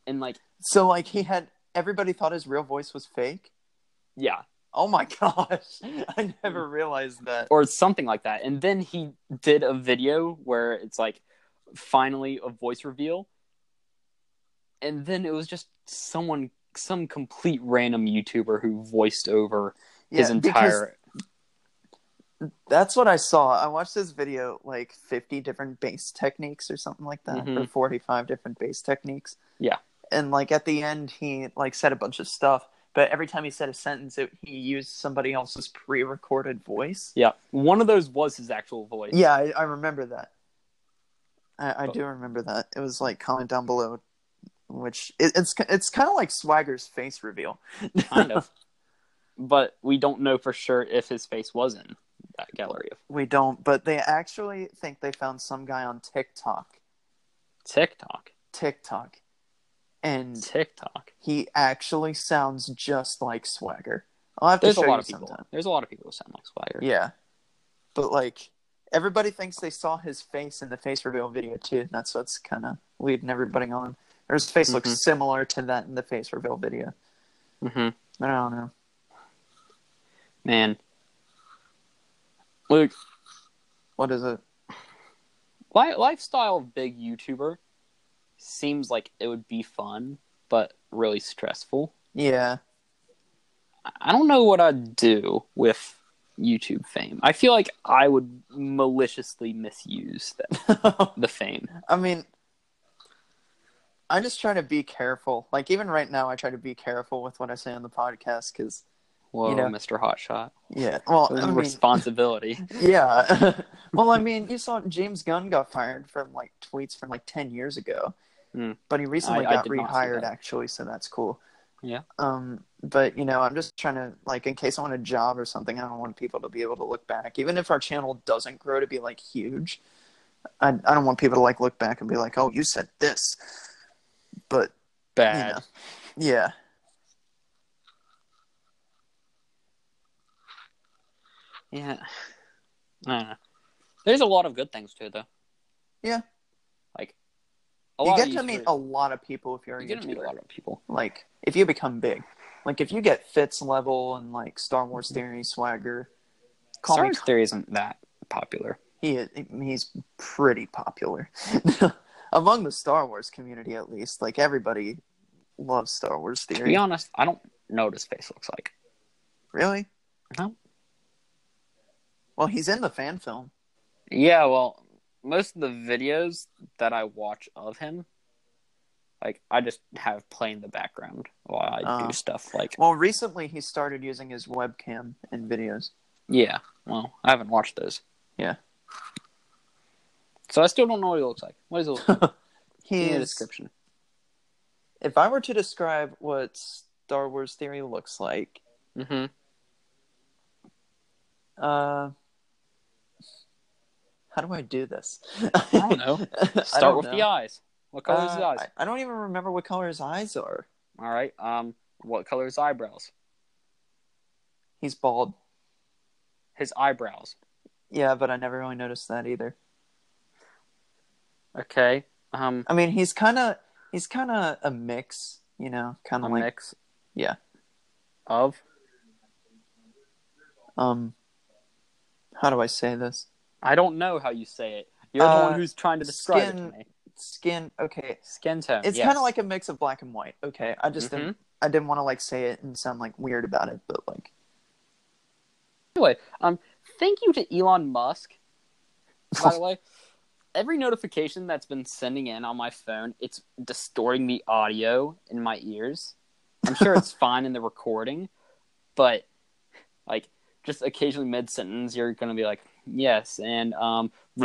Speaker 2: And like,
Speaker 1: So like he had everybody thought his real voice was fake.
Speaker 2: yeah,
Speaker 1: Oh my (laughs) gosh, I never realized that.
Speaker 2: or something like that. And then he did a video where it's like finally a voice reveal. And then it was just someone some complete random YouTuber who voiced over his
Speaker 1: Yeah, because
Speaker 2: entire
Speaker 1: That's what I saw. I watched this video like 50 different bass techniques or something like that, or
Speaker 2: Mhm.
Speaker 1: 45 different bass techniques.
Speaker 2: Yeah.
Speaker 1: And like at the end, he like said a bunch of stuff, but every time he said a sentence, it, he used somebody else's pre-recorded voice.
Speaker 2: Yeah. One of those was his actual voice.
Speaker 1: Yeah, I, I remember that. I, I
Speaker 2: But-
Speaker 1: do remember that. It was like comment down below, which it, it's it's kind of like Swagger's face reveal.
Speaker 2: kind (laughs) of. But we don't know for sure if his face was in gallery of
Speaker 1: we don't, but they actually think they found some guy on TikTok.
Speaker 2: TikTok.
Speaker 1: TikTok. And
Speaker 2: TikTok.
Speaker 1: he actually sounds just like Swagger. I'll have to
Speaker 2: There's a
Speaker 1: show
Speaker 2: lot
Speaker 1: you
Speaker 2: of people.
Speaker 1: sometime.
Speaker 2: There's a lot of people who sound like Swagger.
Speaker 1: Yeah, but like everybody thinks they saw his face in the face reveal video too. And that's what's kind of leading everybody on. Or his face looks
Speaker 2: Mhm.
Speaker 1: similar to that in the face reveal video.
Speaker 2: Mm-hmm.
Speaker 1: I don't know.
Speaker 2: Man. Luke,
Speaker 1: What is it?
Speaker 2: li- lifestyle of big YouTuber seems like it would be fun, but really stressful.
Speaker 1: Yeah,
Speaker 2: I- I don't know what I'd do with YouTube fame. I feel like I would maliciously misuse that, (laughs) the fame.
Speaker 1: I mean, I'm just trying to be careful. Like even right now, I try to be careful with what I say on the podcast because
Speaker 2: Whoa,
Speaker 1: You know-
Speaker 2: Mr. Hotshot.
Speaker 1: yeah. Well, I mean,
Speaker 2: responsibility. (laughs)
Speaker 1: yeah. (laughs) well, I mean, you saw James Gunn got fired from like tweets from like ten years ago,
Speaker 2: Hmm.
Speaker 1: but he recently
Speaker 2: I- I
Speaker 1: got
Speaker 2: see
Speaker 1: rehired actually, so that's cool.
Speaker 2: Yeah.
Speaker 1: Um, but you know, I'm just trying to like in case I want a job or something, I don't want people to be able to look back, even if our channel doesn't grow to be like huge. I I don't want people to like look back and be like, "Oh, you said this," but
Speaker 2: Bad.
Speaker 1: you know, yeah.
Speaker 2: Yeah. I don't know. There's a lot of good things too, though.
Speaker 1: Yeah.
Speaker 2: Like, a
Speaker 1: You get to meet a lot of people if you're a
Speaker 2: You get to meet a lot of people.
Speaker 1: Like if you become big, like if you get Fitz level and like Star Wars mm-hmm. Theory swagger, call
Speaker 2: Star
Speaker 1: me.
Speaker 2: Wars Theory isn't that popular.
Speaker 1: He is, he's pretty popular (laughs) among the Star Wars community, at least. Like everybody loves Star Wars Theory.
Speaker 2: To be honest, I don't know what his face looks like.
Speaker 1: Really?
Speaker 2: No.
Speaker 1: Well, he's in the fan film.
Speaker 2: Yeah, well, most of the videos that I watch of him, like, I just have playing the background while I
Speaker 1: Oh.
Speaker 2: do stuff like,
Speaker 1: Well, recently he started using his webcam in videos.
Speaker 2: yeah, well, I haven't watched those.
Speaker 1: Yeah.
Speaker 2: So I still don't know what he looks like. What does he look like? (laughs) Give me a
Speaker 1: He's
Speaker 2: description.
Speaker 1: if I were to describe what Star Wars Theory looks like,
Speaker 2: Mm-hmm.
Speaker 1: uh, how do I do this?
Speaker 2: I don't know. (laughs) Start
Speaker 1: don't
Speaker 2: with
Speaker 1: know.
Speaker 2: the eyes. What color is his
Speaker 1: Uh,
Speaker 2: eyes?
Speaker 1: I, I don't even remember what color his eyes are.
Speaker 2: All right. Um, what color his eyebrows?
Speaker 1: He's bald.
Speaker 2: His eyebrows.
Speaker 1: Yeah, but I never really noticed that either.
Speaker 2: Okay. Um,
Speaker 1: I mean, he's kind of he's kind of a mix, you know, kind of like
Speaker 2: mix
Speaker 1: yeah.
Speaker 2: of.
Speaker 1: Um, how do I say this?
Speaker 2: I don't know how you say it. You're the
Speaker 1: Uh,
Speaker 2: one who's trying to describe it
Speaker 1: skin-
Speaker 2: to me.
Speaker 1: Skin. Okay,
Speaker 2: Skin tone.
Speaker 1: it's
Speaker 2: yes.
Speaker 1: kind of like a mix of black and white. Okay, I just
Speaker 2: Mhm.
Speaker 1: didn't I didn't want to like say it and sound like weird about it, but like
Speaker 2: Anyway, um, thank you to Elon Musk. By the (laughs) way, every notification that's been sending in on my phone, it's distorting the audio in my ears. I'm sure it's (laughs) fine in the recording, but like just occasionally mid sentence, you're gonna be like, "Yes," and um, how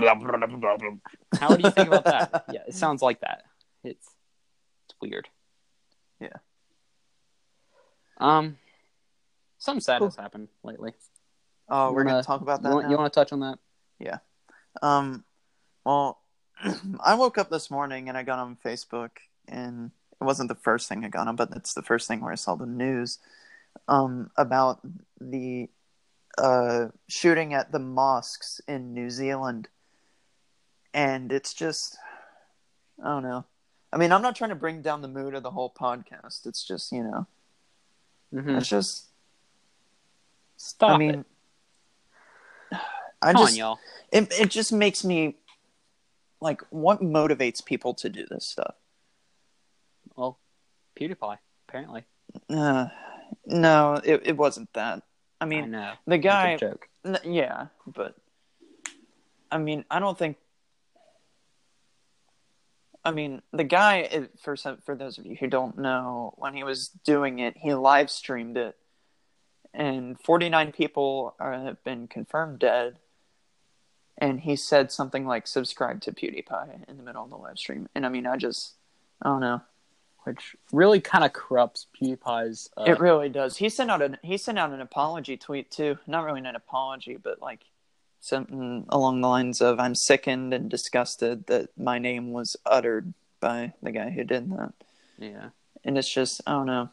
Speaker 2: do you think about that? (laughs) Yeah, it sounds like that. It's it's weird.
Speaker 1: Yeah.
Speaker 2: Um, something sad
Speaker 1: Cool.
Speaker 2: has happened lately.
Speaker 1: Oh, we're
Speaker 2: You
Speaker 1: gonna
Speaker 2: wanna-
Speaker 1: talk about that.
Speaker 2: You want,
Speaker 1: now?
Speaker 2: you want to touch on that? Yeah.
Speaker 1: Um, well, (clears throat) I woke up this morning and I got on Facebook, and it wasn't the first thing I got on, but it's the first thing where I saw the news um, about the uh, shooting at the mosques in New Zealand. And it's just, I don't know. I mean, I'm not trying to bring down the mood of the whole podcast. It's just, you know,
Speaker 2: Mm-hmm.
Speaker 1: it's just,
Speaker 2: Stop
Speaker 1: I
Speaker 2: it.
Speaker 1: mean, I
Speaker 2: Come
Speaker 1: just,
Speaker 2: on, y'all.
Speaker 1: it it just makes me like what motivates people to do this stuff
Speaker 2: Well, PewDiePie, apparently.
Speaker 1: uh, no it, it wasn't that i
Speaker 2: I
Speaker 1: mean
Speaker 2: know.
Speaker 1: the guy
Speaker 2: joke.
Speaker 1: n- yeah but i mean i don't think i mean the guy for some for those of you who don't know when he was doing it he live streamed it and 49 people are, have been confirmed dead and he said something like subscribe to pewdiepie in the middle of the live stream and i mean i just i don't know
Speaker 2: Which really kind of corrupts PewDiePie's. Uh,
Speaker 1: it really does. He sent out an he sent out an apology tweet too. Not really an apology but like something along the lines of i'm sickened and disgusted that my name was uttered by the guy who did that.
Speaker 2: Yeah.
Speaker 1: and it's just i don't know.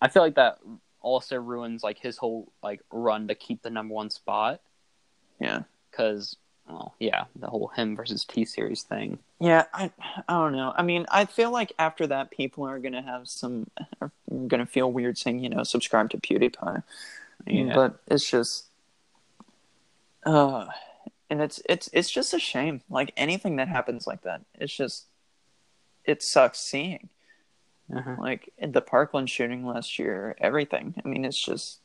Speaker 2: I feel like that also ruins like his whole like run to keep the number one spot.
Speaker 1: Yeah.
Speaker 2: Because well yeah the whole him versus T series thing.
Speaker 1: Yeah, I I don't know. I mean, I feel like after that, people are gonna have some, are gonna feel weird saying, you know, subscribe to PewDiePie.
Speaker 2: Yeah.
Speaker 1: But it's just, uh, and it's it's it's just a shame. Like anything that happens like that, it's just, it sucks seeing.
Speaker 2: Uh-huh.
Speaker 1: Like the Parkland shooting last year, everything. I mean, it's just,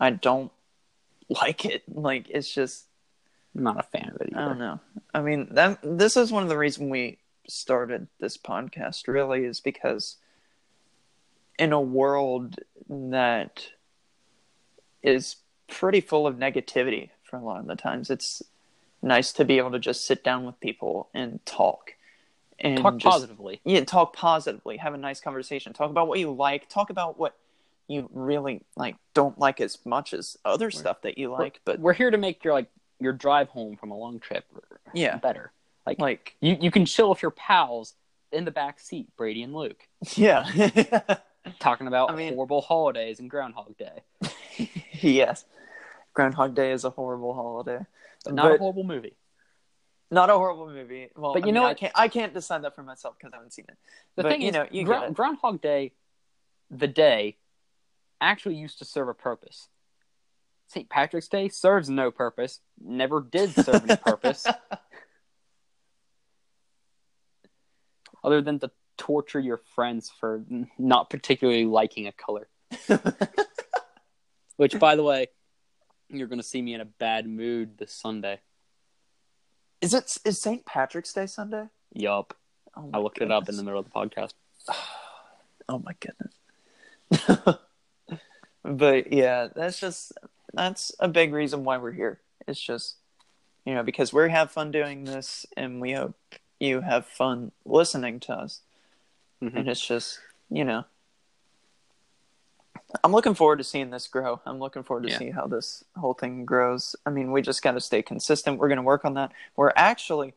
Speaker 1: I don't like it. Like it's just.
Speaker 2: I'm not a fan of it
Speaker 1: I don't know. I mean, that this is one of the reasons we started this podcast. Really, is because in a world that is pretty full of negativity for a lot of the times, it's nice to be able to just sit down with people and talk and
Speaker 2: Talk
Speaker 1: just-
Speaker 2: positively.
Speaker 1: Yeah, talk positively. Have a nice conversation. Talk about what you like. Talk about what you really like. Don't like as much as other stuff that you like, but
Speaker 2: We're here to make your like your drive home from a long trip
Speaker 1: yeah,
Speaker 2: better. Like
Speaker 1: like
Speaker 2: you you can chill with your pals in the back seat, Brady and Luke,
Speaker 1: yeah. (laughs)
Speaker 2: talking about
Speaker 1: I mean-
Speaker 2: horrible holidays and Groundhog Day, (laughs)
Speaker 1: yes. Groundhog Day is a horrible holiday.
Speaker 2: but not a horrible movie.
Speaker 1: Not a horrible movie. Well,
Speaker 2: But
Speaker 1: I
Speaker 2: you
Speaker 1: mean,
Speaker 2: know
Speaker 1: I
Speaker 2: what?
Speaker 1: can't. I can't decide that for myself because I haven't seen it.
Speaker 2: The
Speaker 1: But,
Speaker 2: thing
Speaker 1: you
Speaker 2: is,
Speaker 1: know, you
Speaker 2: Grou- Groundhog Day, the day, actually used to serve a purpose. St. Patrick's Day serves no purpose. Never did serve any purpose, (laughs) other than to torture your friends for not particularly liking a color. (laughs) Which, by the way, you're going to see me in a bad mood this Sunday.
Speaker 1: Is it? Is St. Patrick's Day Sunday?
Speaker 2: Yup.
Speaker 1: Oh
Speaker 2: I looked it up in the middle of the podcast. (sighs)
Speaker 1: Oh my goodness. (laughs) but yeah, that's just that's a big reason why we're here. It's just you know because we have fun doing this, and we hope you have fun listening to us.
Speaker 2: Mhm.
Speaker 1: And it's just you know, I'm looking forward to seeing this grow. I'm looking forward to
Speaker 2: Yeah.
Speaker 1: see how this whole thing grows. I mean, we just got to stay consistent. We're going to work on that. We're actually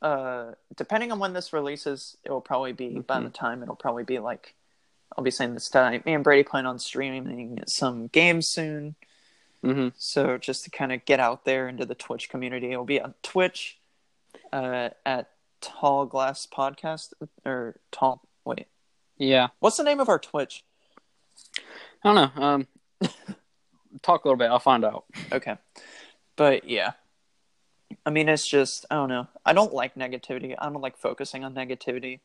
Speaker 1: uh depending on when this releases it will probably be by
Speaker 2: Mhm.
Speaker 1: the time it'll probably be like i'll be saying this tonight me and brady plan on streaming some games soon
Speaker 2: Mm-hmm.
Speaker 1: so just to kind of get out there into the twitch community it'll be on twitch uh at tall glass podcast or tall wait
Speaker 2: Yeah.
Speaker 1: what's the name of our twitch
Speaker 2: I don't know. Um, (laughs) talk a little bit. I'll find out.
Speaker 1: okay but yeah i mean it's just i don't know i don't like negativity i don't like focusing on negativity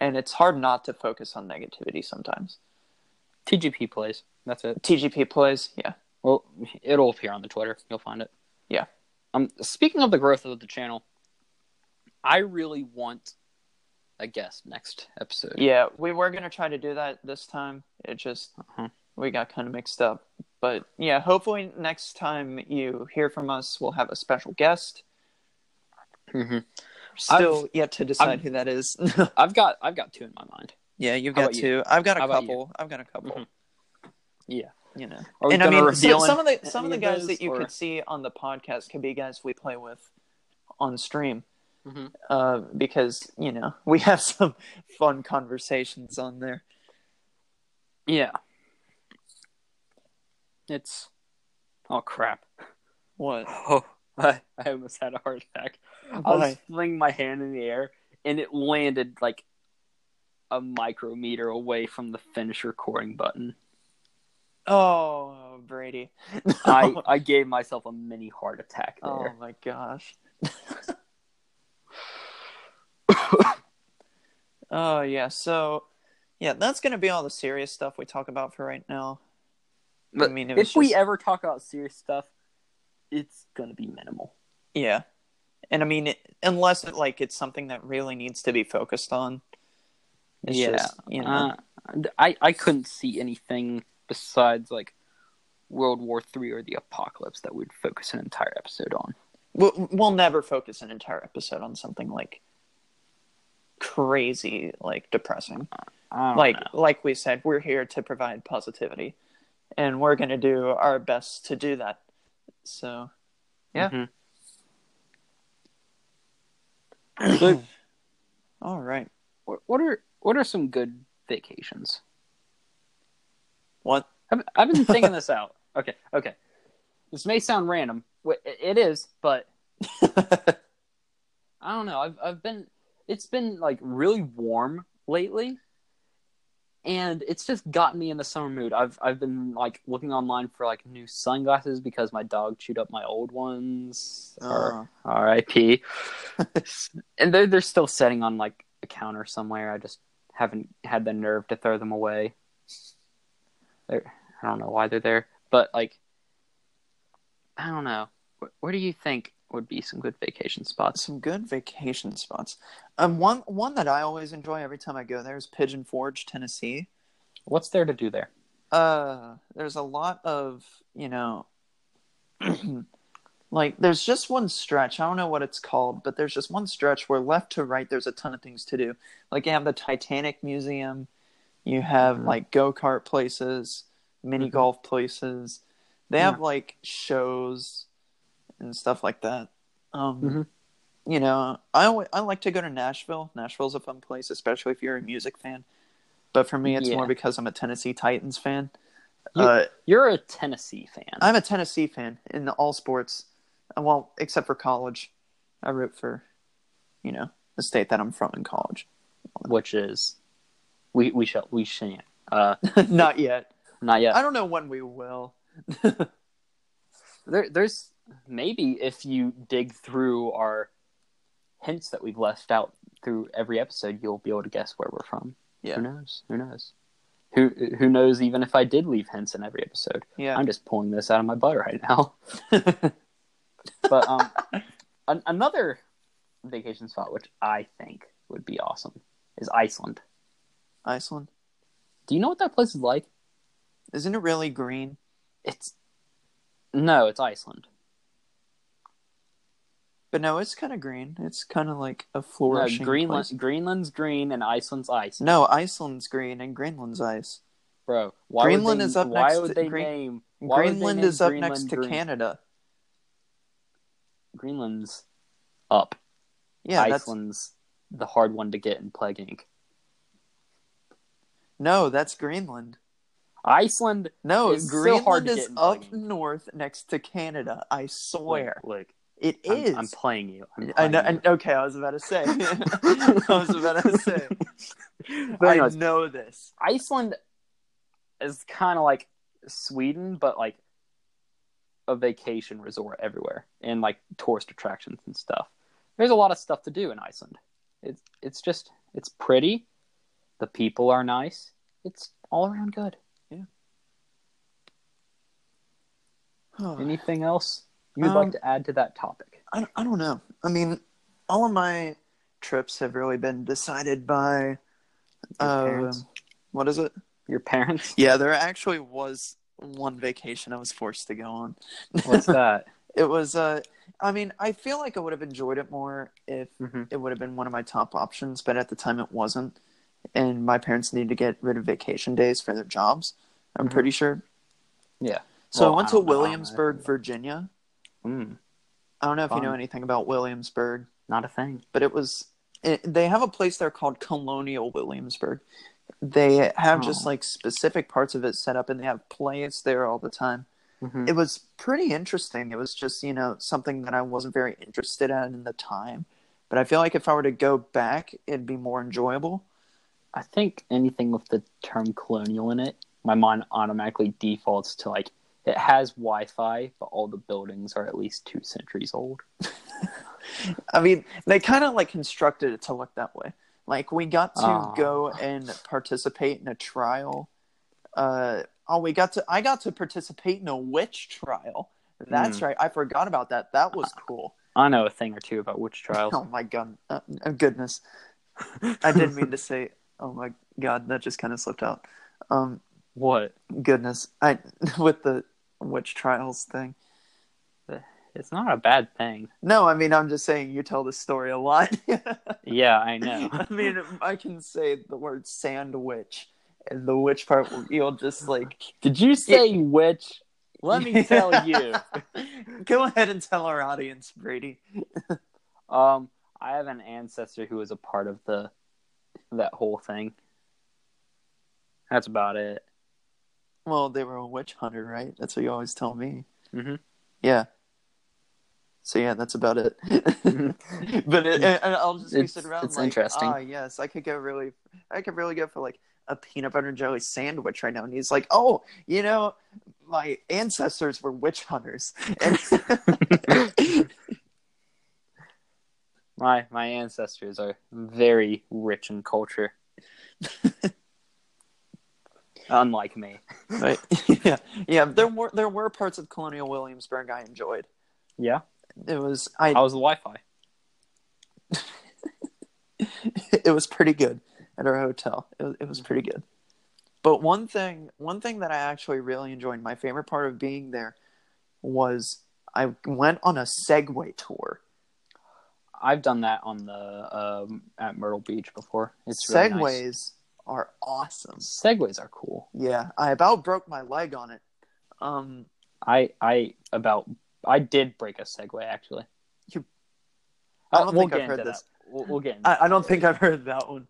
Speaker 1: and it's hard not to focus on negativity sometimes
Speaker 2: TGP plays. That's it.
Speaker 1: tgp plays yeah
Speaker 2: Well, it'll appear on the Twitter. You'll find it. Yeah. Um, speaking of the growth of the channel, I really want a guest next episode.
Speaker 1: Yeah, we were gonna try to do that this time. It just
Speaker 2: Uh-huh.
Speaker 1: we got kind of mixed up. But yeah, hopefully next time you hear from us, we'll have a special guest.
Speaker 2: hmm
Speaker 1: Still yet to decide
Speaker 2: I've-
Speaker 1: who that is. (laughs)
Speaker 2: I've got I've got two in my mind.
Speaker 1: yeah, you've got
Speaker 2: about you?
Speaker 1: two. I've got a
Speaker 2: How
Speaker 1: couple. I've got a couple.
Speaker 2: Mhm. Yeah.
Speaker 1: You know, and I mean, so- some of the some of the guys that you
Speaker 2: or-
Speaker 1: could see on the podcast could be guys we play with on stream.
Speaker 2: Mhm.
Speaker 1: Uh, because you know (laughs) we have some fun conversations on there.
Speaker 2: Yeah. It's oh crap.
Speaker 1: What?
Speaker 2: Oh, (laughs) I, I almost had a heart attack. I was flinging my hand in the air and it landed like a micrometer away from the finish recording button.
Speaker 1: Oh, Brady. (laughs)
Speaker 2: I, I gave myself a mini heart attack
Speaker 1: Oh my gosh. (laughs) oh yeah, so yeah, that's gonna be all the serious stuff we talk about for right now.
Speaker 2: but
Speaker 1: I mean,
Speaker 2: if
Speaker 1: was
Speaker 2: we ever talk about serious stuff, it's gonna be minimal.
Speaker 1: Yeah, and I mean, it, unless it, like it's something that really needs to be focused on. It's
Speaker 2: yeah,
Speaker 1: just, you know,
Speaker 2: uh, I I couldn't see anything besides like World War Three or the apocalypse that we'd focus an entire episode on.
Speaker 1: we'll, we'll never focus an entire episode on something like crazy, like depressing. Like
Speaker 2: know.
Speaker 1: like we said, we're here to provide positivity, and we're gonna do our best to do that. So, yeah.
Speaker 2: Mhm. So, (clears throat)
Speaker 1: all right.
Speaker 2: what what are what are some good vacations?
Speaker 1: What?
Speaker 2: I've, I've been thinking this out. Okay, okay. This may sound random. It is, but (laughs) I don't know. I've I've been. It's been like really warm lately, and it's just gotten me in the summer mood. I've I've been like looking online for like new sunglasses because my dog chewed up my old ones.
Speaker 1: Oh. Uh.
Speaker 2: R.I.P. (laughs) and they're they're still sitting on like a counter somewhere. I just haven't had the nerve to throw them away. They're, I don't know why they're there, but like, I don't know. Where, where do you think would be some good vacation spots?
Speaker 1: Some good vacation spots. Um, one one that I always enjoy every time I go there is Pigeon Forge, Tennessee.
Speaker 2: What's there to do there?
Speaker 1: Uh, there's a lot of you know, (clears throat) like there's just one stretch. I don't know what it's called, but there's just one stretch where left to right there's a ton of things to do. Like you have the Titanic Museum, you have
Speaker 2: Mhm.
Speaker 1: like go kart places, mini
Speaker 2: Mhm.
Speaker 1: golf places. They have like shows and stuff like that. Um,
Speaker 2: Mhm.
Speaker 1: You know, I always, I like to go to Nashville. Nashville's a fun place, especially if you're a music fan. But for me, it's
Speaker 2: Yeah.
Speaker 1: more because I'm a Tennessee Titans fan.
Speaker 2: You-
Speaker 1: uh,
Speaker 2: You're a Tennessee fan.
Speaker 1: I'm a Tennessee fan in all sports. Uh, Well, except for college, I root for, you know, the state that I'm from in college.
Speaker 2: which is we we shall we shan't uh (laughs)
Speaker 1: Not yet.
Speaker 2: not yet.
Speaker 1: I don't know when we will.
Speaker 2: There there's maybe if you dig through our hints that we've left out through every episode, you'll be able to guess where we're from.
Speaker 1: Yeah.
Speaker 2: Who knows? Who knows? Who who knows? Even if I did leave hints in every episode,
Speaker 1: Yeah.
Speaker 2: I'm just pulling this out of my butt right now. (laughs) But um, an- another vacation spot which I think would be awesome is Iceland.
Speaker 1: Iceland.
Speaker 2: Do you know what that place is like?
Speaker 1: Isn't it really green?
Speaker 2: It's no, it's Iceland.
Speaker 1: But no, it's kind of green. It's kind of like a
Speaker 2: No,
Speaker 1: flourishing
Speaker 2: Greenland,
Speaker 1: place.
Speaker 2: Greenland's green and Iceland's ice.
Speaker 1: No, Iceland's green and Greenland's ice.
Speaker 2: Bro, why
Speaker 1: Greenland
Speaker 2: would they,
Speaker 1: is up
Speaker 2: why
Speaker 1: next
Speaker 2: would
Speaker 1: to- Green-
Speaker 2: name why would they
Speaker 1: Greenland
Speaker 2: name
Speaker 1: is up
Speaker 2: Greenland
Speaker 1: next to
Speaker 2: green?
Speaker 1: Canada.
Speaker 2: Greenland's up.
Speaker 1: Yeah, that's
Speaker 2: Iceland's the hard one to get in Plague Inc.
Speaker 1: no, that's Greenland.
Speaker 2: Iceland
Speaker 1: No,
Speaker 2: It's
Speaker 1: Greenland is up north next to Canada. I swear
Speaker 2: Look, look
Speaker 1: it
Speaker 2: I'm,
Speaker 1: is.
Speaker 2: I'm playing you. I'm
Speaker 1: I know.
Speaker 2: you.
Speaker 1: and- okay, I was about to say. (laughs) I was about to say. (laughs) I know this.
Speaker 2: Iceland is kind of like Sweden, but like a vacation resort everywhere and like tourist attractions and stuff. There's a lot of stuff to do in Iceland. It's it's just it's pretty. The people are nice. It's all around good. Yeah. Anything else? you'd
Speaker 1: Um,
Speaker 2: like to add to that topic?
Speaker 1: I, I don't know. I mean, all of my trips have really been decided by uh, what is it?
Speaker 2: Your parents? (laughs)
Speaker 1: Yeah, there actually was one vacation I was forced to go on.
Speaker 2: What's (laughs) that?
Speaker 1: It was uh I mean, I feel like I would have enjoyed it more if
Speaker 2: Mhm.
Speaker 1: it would have been one of my top options, but at the time it wasn't. And my parents needed to get rid of vacation days for their jobs. I'm
Speaker 2: Mhm.
Speaker 1: pretty sure.
Speaker 2: Yeah.
Speaker 1: So
Speaker 2: Well,
Speaker 1: I went to
Speaker 2: don't know.
Speaker 1: Williamsburg, Virginia.
Speaker 2: Mm,
Speaker 1: I don't know if you know anything about Williamsburg,
Speaker 2: not a thing.
Speaker 1: but it was it, they have a place there called Colonial Williamsburg. They have just
Speaker 2: Oh.
Speaker 1: like specific parts of it set up and they have plays there all the time.
Speaker 2: Mhm.
Speaker 1: it was pretty interesting. It was just, you know, something that I wasn't very interested in in the time. But I feel like if I were to go back, it'd be more enjoyable.
Speaker 2: I think anything with the term colonial in it, my mind automatically defaults to like it has Wi-Fi, but all the buildings are at least two centuries old. (laughs)
Speaker 1: I mean, they kind of like constructed it to look that way. Like we got to
Speaker 2: Ah.
Speaker 1: go and participate in a trial. Uh, oh, we got to. I got to participate in a witch trial. That's
Speaker 2: Hmm.
Speaker 1: right. I forgot about that. That was cool.
Speaker 2: I know a thing or two about witch trials.
Speaker 1: Oh my god, uh, uh, goodness! I didn't mean to say. Oh my god, that just kind of slipped out. Um,
Speaker 2: What?
Speaker 1: goodness i (laughs) with the witch trials thing (sighs)
Speaker 2: It's not a bad thing.
Speaker 1: no i mean i'm just saying you tell this story a lot (laughs)
Speaker 2: Yeah, I know. (laughs)
Speaker 1: i mean i can say the word sandwich and the witch part you'll just like
Speaker 2: Did you say witch? Let me tell you.
Speaker 1: go ahead and tell our audience brady
Speaker 2: Um, I have an ancestor who was a part of the that whole thing. That's about it.
Speaker 1: well they were a witch hunter right that's what you always tell me
Speaker 2: Mhm.
Speaker 1: yeah so yeah that's about it (laughs) but it, and i'll just be sitting around
Speaker 2: it's
Speaker 1: like
Speaker 2: interesting.
Speaker 1: ah yes i could go really i could really go for like a peanut butter and jelly sandwich right now and he's like oh you know my ancestors were witch hunters and (laughs) (laughs)
Speaker 2: My my ancestors are very rich in culture. (laughs) Unlike me.
Speaker 1: Right. (laughs) yeah yeah there were there were parts of colonial williamsburg i enjoyed
Speaker 2: Yeah.
Speaker 1: it was i
Speaker 2: How was the Wi-Fi? (laughs)
Speaker 1: it was pretty good at our hotel. It was, it was pretty good. But one thing, one thing that I actually really enjoyed, my favorite part of being there, was I went on a Segway tour.
Speaker 2: I've done that on the um, at Myrtle Beach before. It's really
Speaker 1: Segways
Speaker 2: nice.
Speaker 1: are awesome.
Speaker 2: Segways are cool.
Speaker 1: Yeah, I about broke my leg on it. Um,
Speaker 2: I I about I did break a Segway actually.
Speaker 1: You-
Speaker 2: Uh,
Speaker 1: I don't
Speaker 2: we'll
Speaker 1: think I've heard this.
Speaker 2: that. We'll, we'll get into
Speaker 1: I, I don't think I've heard that one.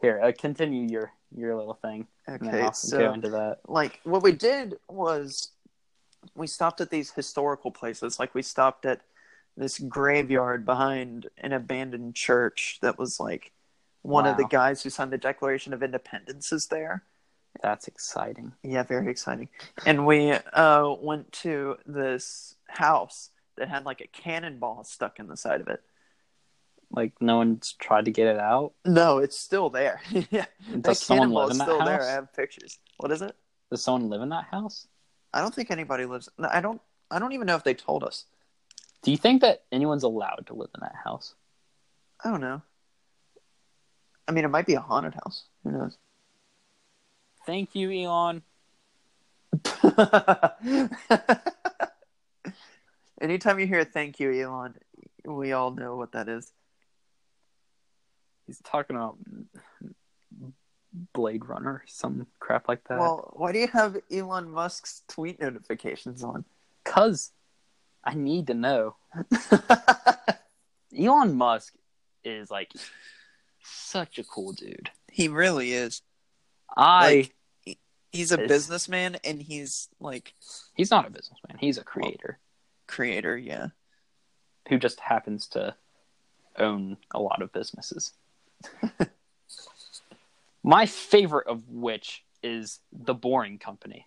Speaker 2: here. Uh, continue your your little thing.
Speaker 1: Okay, so
Speaker 2: go into that.
Speaker 1: like what we did was we stopped at these historical places like we stopped at this graveyard behind an abandoned church that was like one of the guys who signed the declaration of independence is there.
Speaker 2: That's exciting.
Speaker 1: yeah very exciting. And we uh, went to this house that had like a cannonball stuck in the side of it.
Speaker 2: Like no one's tried to get it out.
Speaker 1: no it's still there. (laughs) Yeah. That
Speaker 2: Does someone
Speaker 1: cannonball
Speaker 2: live
Speaker 1: is
Speaker 2: in that
Speaker 1: still there.
Speaker 2: house?
Speaker 1: i have pictures. What is it?
Speaker 2: Does someone live in that house?
Speaker 1: i don't think anybody lives i don't i don't even know if they told us
Speaker 2: Do you think that anyone's allowed to live in that house?
Speaker 1: I don't know. I mean, it might be a haunted house. Who knows?
Speaker 2: Thank you, Elon. (laughs)
Speaker 1: Anytime you hear "Thank you, Elon," we all know what that is.
Speaker 2: He's talking about Blade Runner, some crap like that.
Speaker 1: Well, why do you have Elon Musk's tweet notifications on?
Speaker 2: Cause I need to know. (laughs) Elon Musk is like such a cool dude.
Speaker 1: he really is.
Speaker 2: I
Speaker 1: Like- He's a businessman and he's like
Speaker 2: he's not a businessman. He's a creator
Speaker 1: creator. Yeah.
Speaker 2: who just happens to own a lot of businesses. (laughs) My favorite of which is the Boring Company.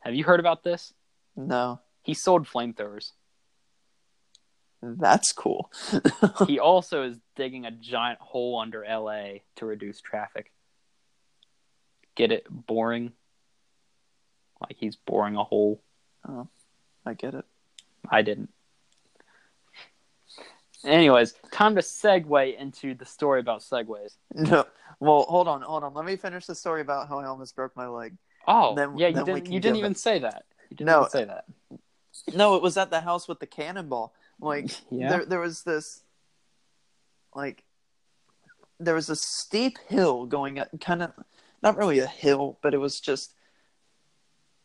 Speaker 2: Have you heard about this?
Speaker 1: No,
Speaker 2: He sold flamethrowers.
Speaker 1: that's cool.
Speaker 2: he (laughs) also is digging a giant hole under LA to reduce traffic. Get it? Boring. Like he's boring a hole.
Speaker 1: Oh, I get it.
Speaker 2: I didn't. Anyways, time to segue into the story about segways.
Speaker 1: No. Well, hold on, hold on. Let me finish the story about how I almost broke my leg.
Speaker 2: Oh,
Speaker 1: Then-
Speaker 2: yeah, you didn't. You didn't even
Speaker 1: it-
Speaker 2: say that. You didn't
Speaker 1: No,
Speaker 2: say that.
Speaker 1: No, it was at the house with the cannonball. Like (laughs)
Speaker 2: Yeah.
Speaker 1: there there was this like there was a steep hill going up kind of not really a hill, but it was just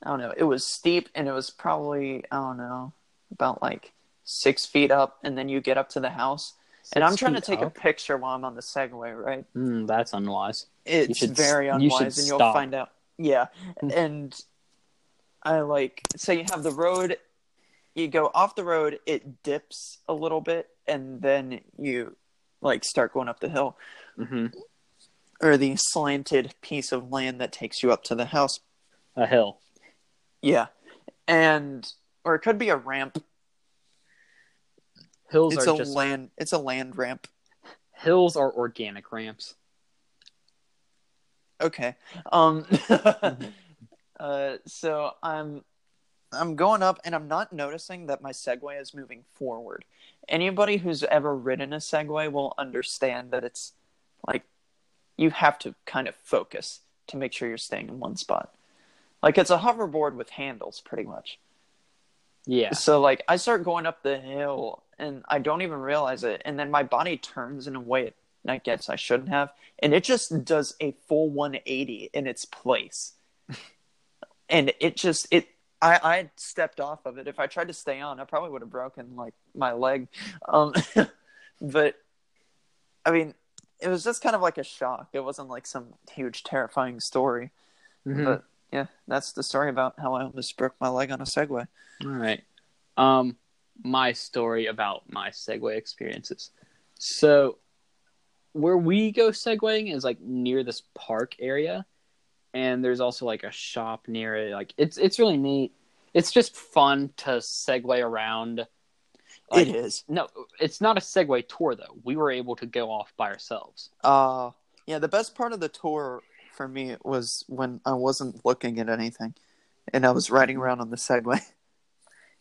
Speaker 1: I don't know, it was steep and it was probably I don't know, about like six feet up and then you get up to the house. and I'm trying to take a picture while I'm on the Segway, right?
Speaker 2: Mm, that's unwise.
Speaker 1: It's
Speaker 2: should
Speaker 1: very
Speaker 2: s- you
Speaker 1: unwise and you'll find out. Yeah. and I like so you have the road you go off the road, it dips a little bit and then you like start going up the hill
Speaker 2: hmm
Speaker 1: or the slanted piece of land that takes you up to the house.
Speaker 2: A hill.
Speaker 1: Yeah. And or it could be a ramp.
Speaker 2: Hills
Speaker 1: It's
Speaker 2: are
Speaker 1: a
Speaker 2: just
Speaker 1: land it's a land ramp.
Speaker 2: hills are organic ramps.
Speaker 1: Okay. Um (laughs) uh so I'm I'm going up and I'm not noticing that my Segway is moving forward. Anybody who's ever ridden a Segway will understand that it's like you have to kind of focus to make sure you're staying in one spot. Like it's a hoverboard with handles pretty much.
Speaker 2: Yeah.
Speaker 1: So like I start going up the hill and I don't even realize it and then my body turns in a way that I guess I shouldn't have and it just does a full 180 in its place. (laughs) and it just it I I stepped off of it. If I tried to stay on, I probably would have broken like my leg. Um (laughs) but I mean, it was just kind of like a shock. It wasn't like some huge terrifying story.
Speaker 2: Mhm.
Speaker 1: But yeah, that's the story about how I almost broke my leg on a Segway.
Speaker 2: All right. Um, my story about my Segway experiences. So, where we go segwaying is like near this park area, and there's also like a shop near it. Like it's it's really neat. It's just fun to Segway around. Like,
Speaker 1: it is.
Speaker 2: No, it's not a Segway tour though. We were able to go off by ourselves.
Speaker 1: Uh yeah, the best part of the tour for me was when I wasn't looking at anything and I was riding around on the Segway. (laughs)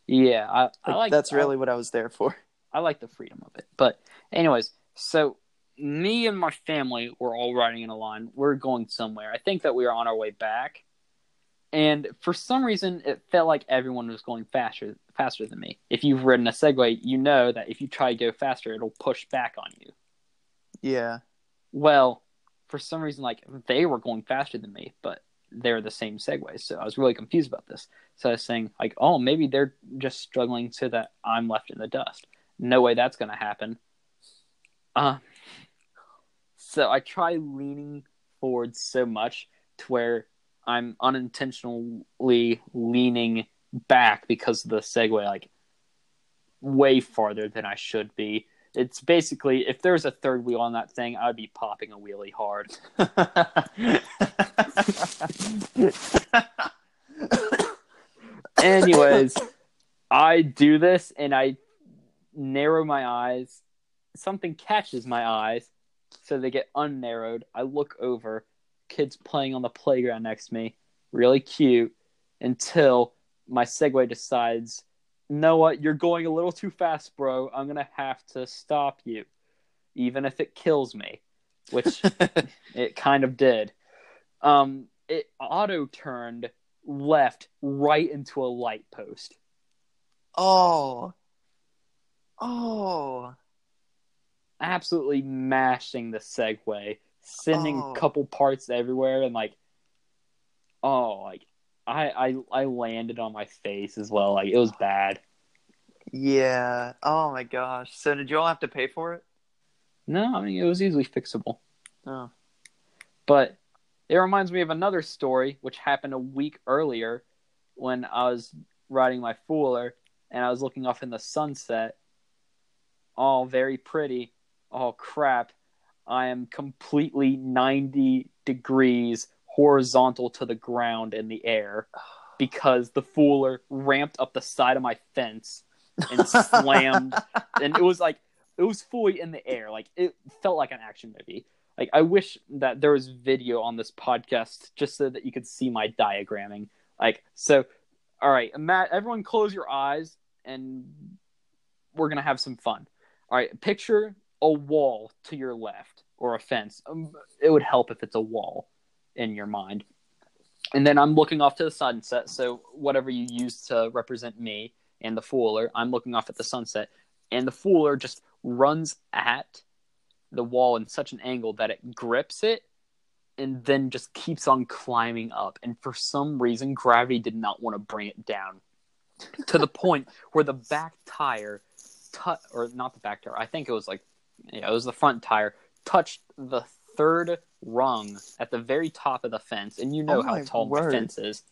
Speaker 2: Yeah, I, I
Speaker 1: Like, that's
Speaker 2: I-
Speaker 1: really what I was there for.
Speaker 2: I like the freedom of it. But anyways, so me and my family were all riding in a line. We're going somewhere. I think that we were on our way back. And for some reason it felt like everyone was going faster faster than me. If you've ridden a Segway, you know that if you try to go faster, it'll push back on you.
Speaker 1: Yeah.
Speaker 2: Well, for some reason like they were going faster than me, but they're the same Segways. So I was really confused about this. So I was saying like, "Oh, maybe they're just struggling so that I'm left in the dust." No way that's going to happen. Uh, so I try leaning forward so much to where I'm unintentionally leaning back because of the Segway, like way farther than I should be. It's basically if there's a third wheel on that thing, I'd be popping a wheelie hard. (laughs) Anyways, I do this and I narrow my eyes. Something catches my eyes, so they get unnarrowed. I look over, kids playing on the playground next to me, really cute, until my Segway decides, what, you're going a little too fast, bro. I'm gonna have to stop you, even if it kills me, which (laughs) it kind of did. Um, it auto turned left right into a light post.
Speaker 1: oh. Oh.
Speaker 2: Absolutely mashing the Segway, sending
Speaker 1: Oh.
Speaker 2: a couple parts everywhere, and like, oh, like I I I landed on my face as well. Like it was bad.
Speaker 1: Yeah. Oh my gosh. So did you all have to pay for it?
Speaker 2: No, I mean it was easily fixable.
Speaker 1: Oh.
Speaker 2: But it reminds me of another story which happened a week earlier when I was riding my Fooler and I was looking off in the sunset. All very pretty. Oh crap. I am completely 90 degrees horizontal to the ground in the air because the Fooler ramped up the side of my fence and slammed (laughs) and it was like it was fully in the air. Like it felt like an action movie. Like I wish that there was video on this podcast just so that you could see my diagramming. Like so, all right, Matt. Everyone, close your eyes and we're gonna have some fun. All right, picture a wall to your left or a fence. Um, it would help if it's a wall in your mind. And then I'm looking off to the sunset. So whatever you use to represent me and the fooler, I'm looking off at the sunset, and the fooler just runs at the wall in such an angle that it grips it and then just keeps on climbing up. And for some reason, gravity did not want to bring it down to the point where the back tire, or not the back tire, I think it was like, yeah, it was the front tire, touched the third rung at the very top of the fence. And you know
Speaker 1: Oh
Speaker 2: how
Speaker 1: my
Speaker 2: tall
Speaker 1: word.
Speaker 2: the fence is.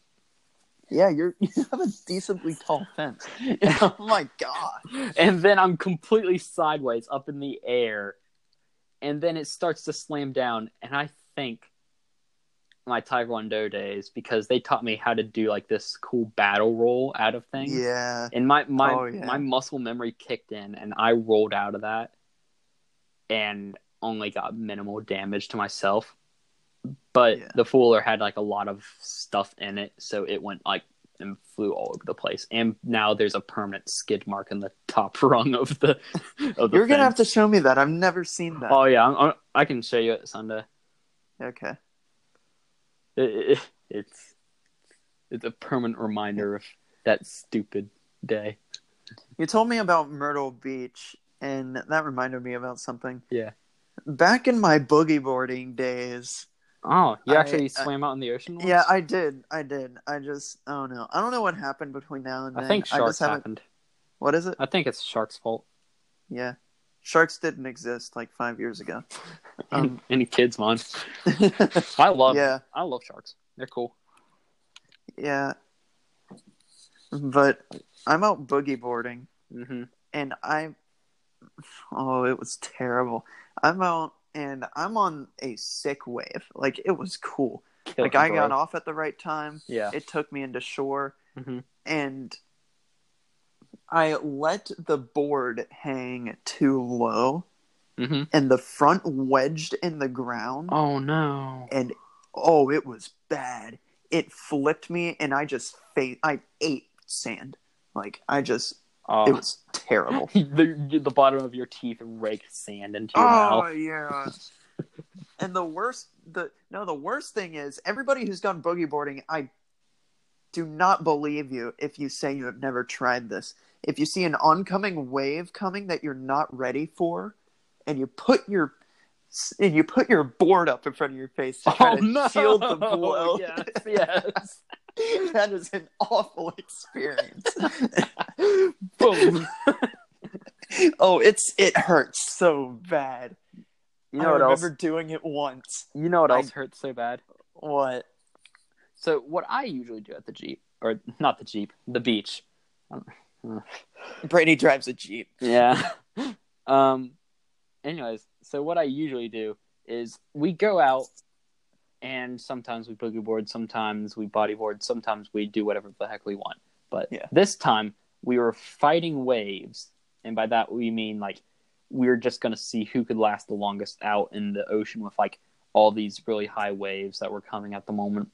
Speaker 1: Yeah, you're (laughs) you have a decently tall fence. (laughs) (laughs) oh my god.
Speaker 2: and then I'm completely sideways up in the air, and then it starts to slam down, and I think my Taekwondo days because they taught me how to do like this cool battle roll out of things.
Speaker 1: Yeah.
Speaker 2: And my my
Speaker 1: Oh, yeah.
Speaker 2: my muscle memory kicked in, and I rolled out of that, and only got minimal damage to myself. But
Speaker 1: Yeah.
Speaker 2: the Fooler had like a lot of stuff in it, so it went like and flew all over the place. And now there's a permanent skid mark in the top (laughs) rung of the of the.
Speaker 1: You're gonna have to show me that. I've never seen that.
Speaker 2: Oh yeah, I'm, I'm- I can show you it Sunday.
Speaker 1: Okay.
Speaker 2: It, it, it's it's a permanent reminder of that stupid day.
Speaker 1: You told me about Myrtle Beach, and that reminded me about something.
Speaker 2: Yeah.
Speaker 1: Back in my boogie boarding days,
Speaker 2: Oh, you
Speaker 1: I-
Speaker 2: actually
Speaker 1: I-
Speaker 2: swam out in the ocean? Once?
Speaker 1: yeah, I did. I did. I just, I don't know. I don't know what happened between now and then.
Speaker 2: I think
Speaker 1: I
Speaker 2: sharks
Speaker 1: just haven't.
Speaker 2: happened.
Speaker 1: What is it?
Speaker 2: I think it's sharks' fault.
Speaker 1: Yeah, sharks didn't exist like five years ago. (laughs)
Speaker 2: Any,
Speaker 1: Um,
Speaker 2: any kids, man. (laughs) I love.
Speaker 1: yeah,
Speaker 2: I love sharks. They're cool.
Speaker 1: yeah. But I'm out boogie boarding,
Speaker 2: hmm
Speaker 1: and I, oh, it was terrible. I'm out, and I'm on a sick wave. Like it was cool. like I got off at the right time.
Speaker 2: Yeah.
Speaker 1: It took me into shore,
Speaker 2: Mhm.
Speaker 1: and I let the board hang too low,
Speaker 2: hmm
Speaker 1: and the front wedged in the ground,
Speaker 2: Oh no.
Speaker 1: and oh, it was bad. It flipped me, and I just fa- I ate sand. Like I just,
Speaker 2: Oh.
Speaker 1: it uh, was terrible. (laughs)
Speaker 2: the, the bottom of your teeth raked sand into your mouth.
Speaker 1: Oh
Speaker 2: mouth.
Speaker 1: yeah. (laughs) and the worst the no the worst thing is everybody who's done boogie boarding, I do not believe you if you say you have never tried this. If you see an oncoming wave coming that you're not ready for, and you put your and you put your board up in front of your face to try
Speaker 2: Oh
Speaker 1: to
Speaker 2: no!
Speaker 1: shield the (laughs) blow.
Speaker 2: Yes, yes. (laughs)
Speaker 1: that is an awful experience. (laughs)
Speaker 2: Boom. (laughs)
Speaker 1: oh, it's it hurts so bad.
Speaker 2: You know
Speaker 1: I
Speaker 2: what else?
Speaker 1: remember doing it once.
Speaker 2: You know what
Speaker 1: I-
Speaker 2: else hurts so bad?
Speaker 1: What?
Speaker 2: So what I usually do at the Jeep, or not the Jeep, the beach.
Speaker 1: Brady drives a Jeep.
Speaker 2: Yeah. um. Anyways, so what I usually do is we go out, and sometimes we boogie board, sometimes we bodyboard, sometimes we do whatever the heck we want. But
Speaker 1: Yeah.
Speaker 2: this time we were fighting waves, and by that we mean like we were just gonna see who could last the longest out in the ocean with like all these really high waves that were coming at the moment.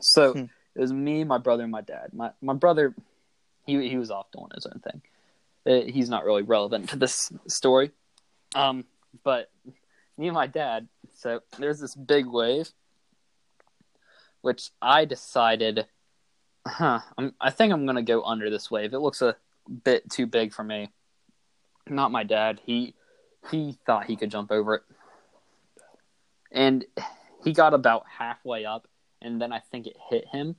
Speaker 2: So
Speaker 1: Hmm.
Speaker 2: it was me, my brother, and my dad. My my brother, he he was off doing his own thing. Uh, he's not really relevant to this story. Um, but me and my dad. So there's this big wave, which I decided, huh? I'm, I think I'm gonna go under this wave. It looks a bit too big for me. Not my dad. He he thought he could jump over it, and he got about halfway up, and then I think it hit him.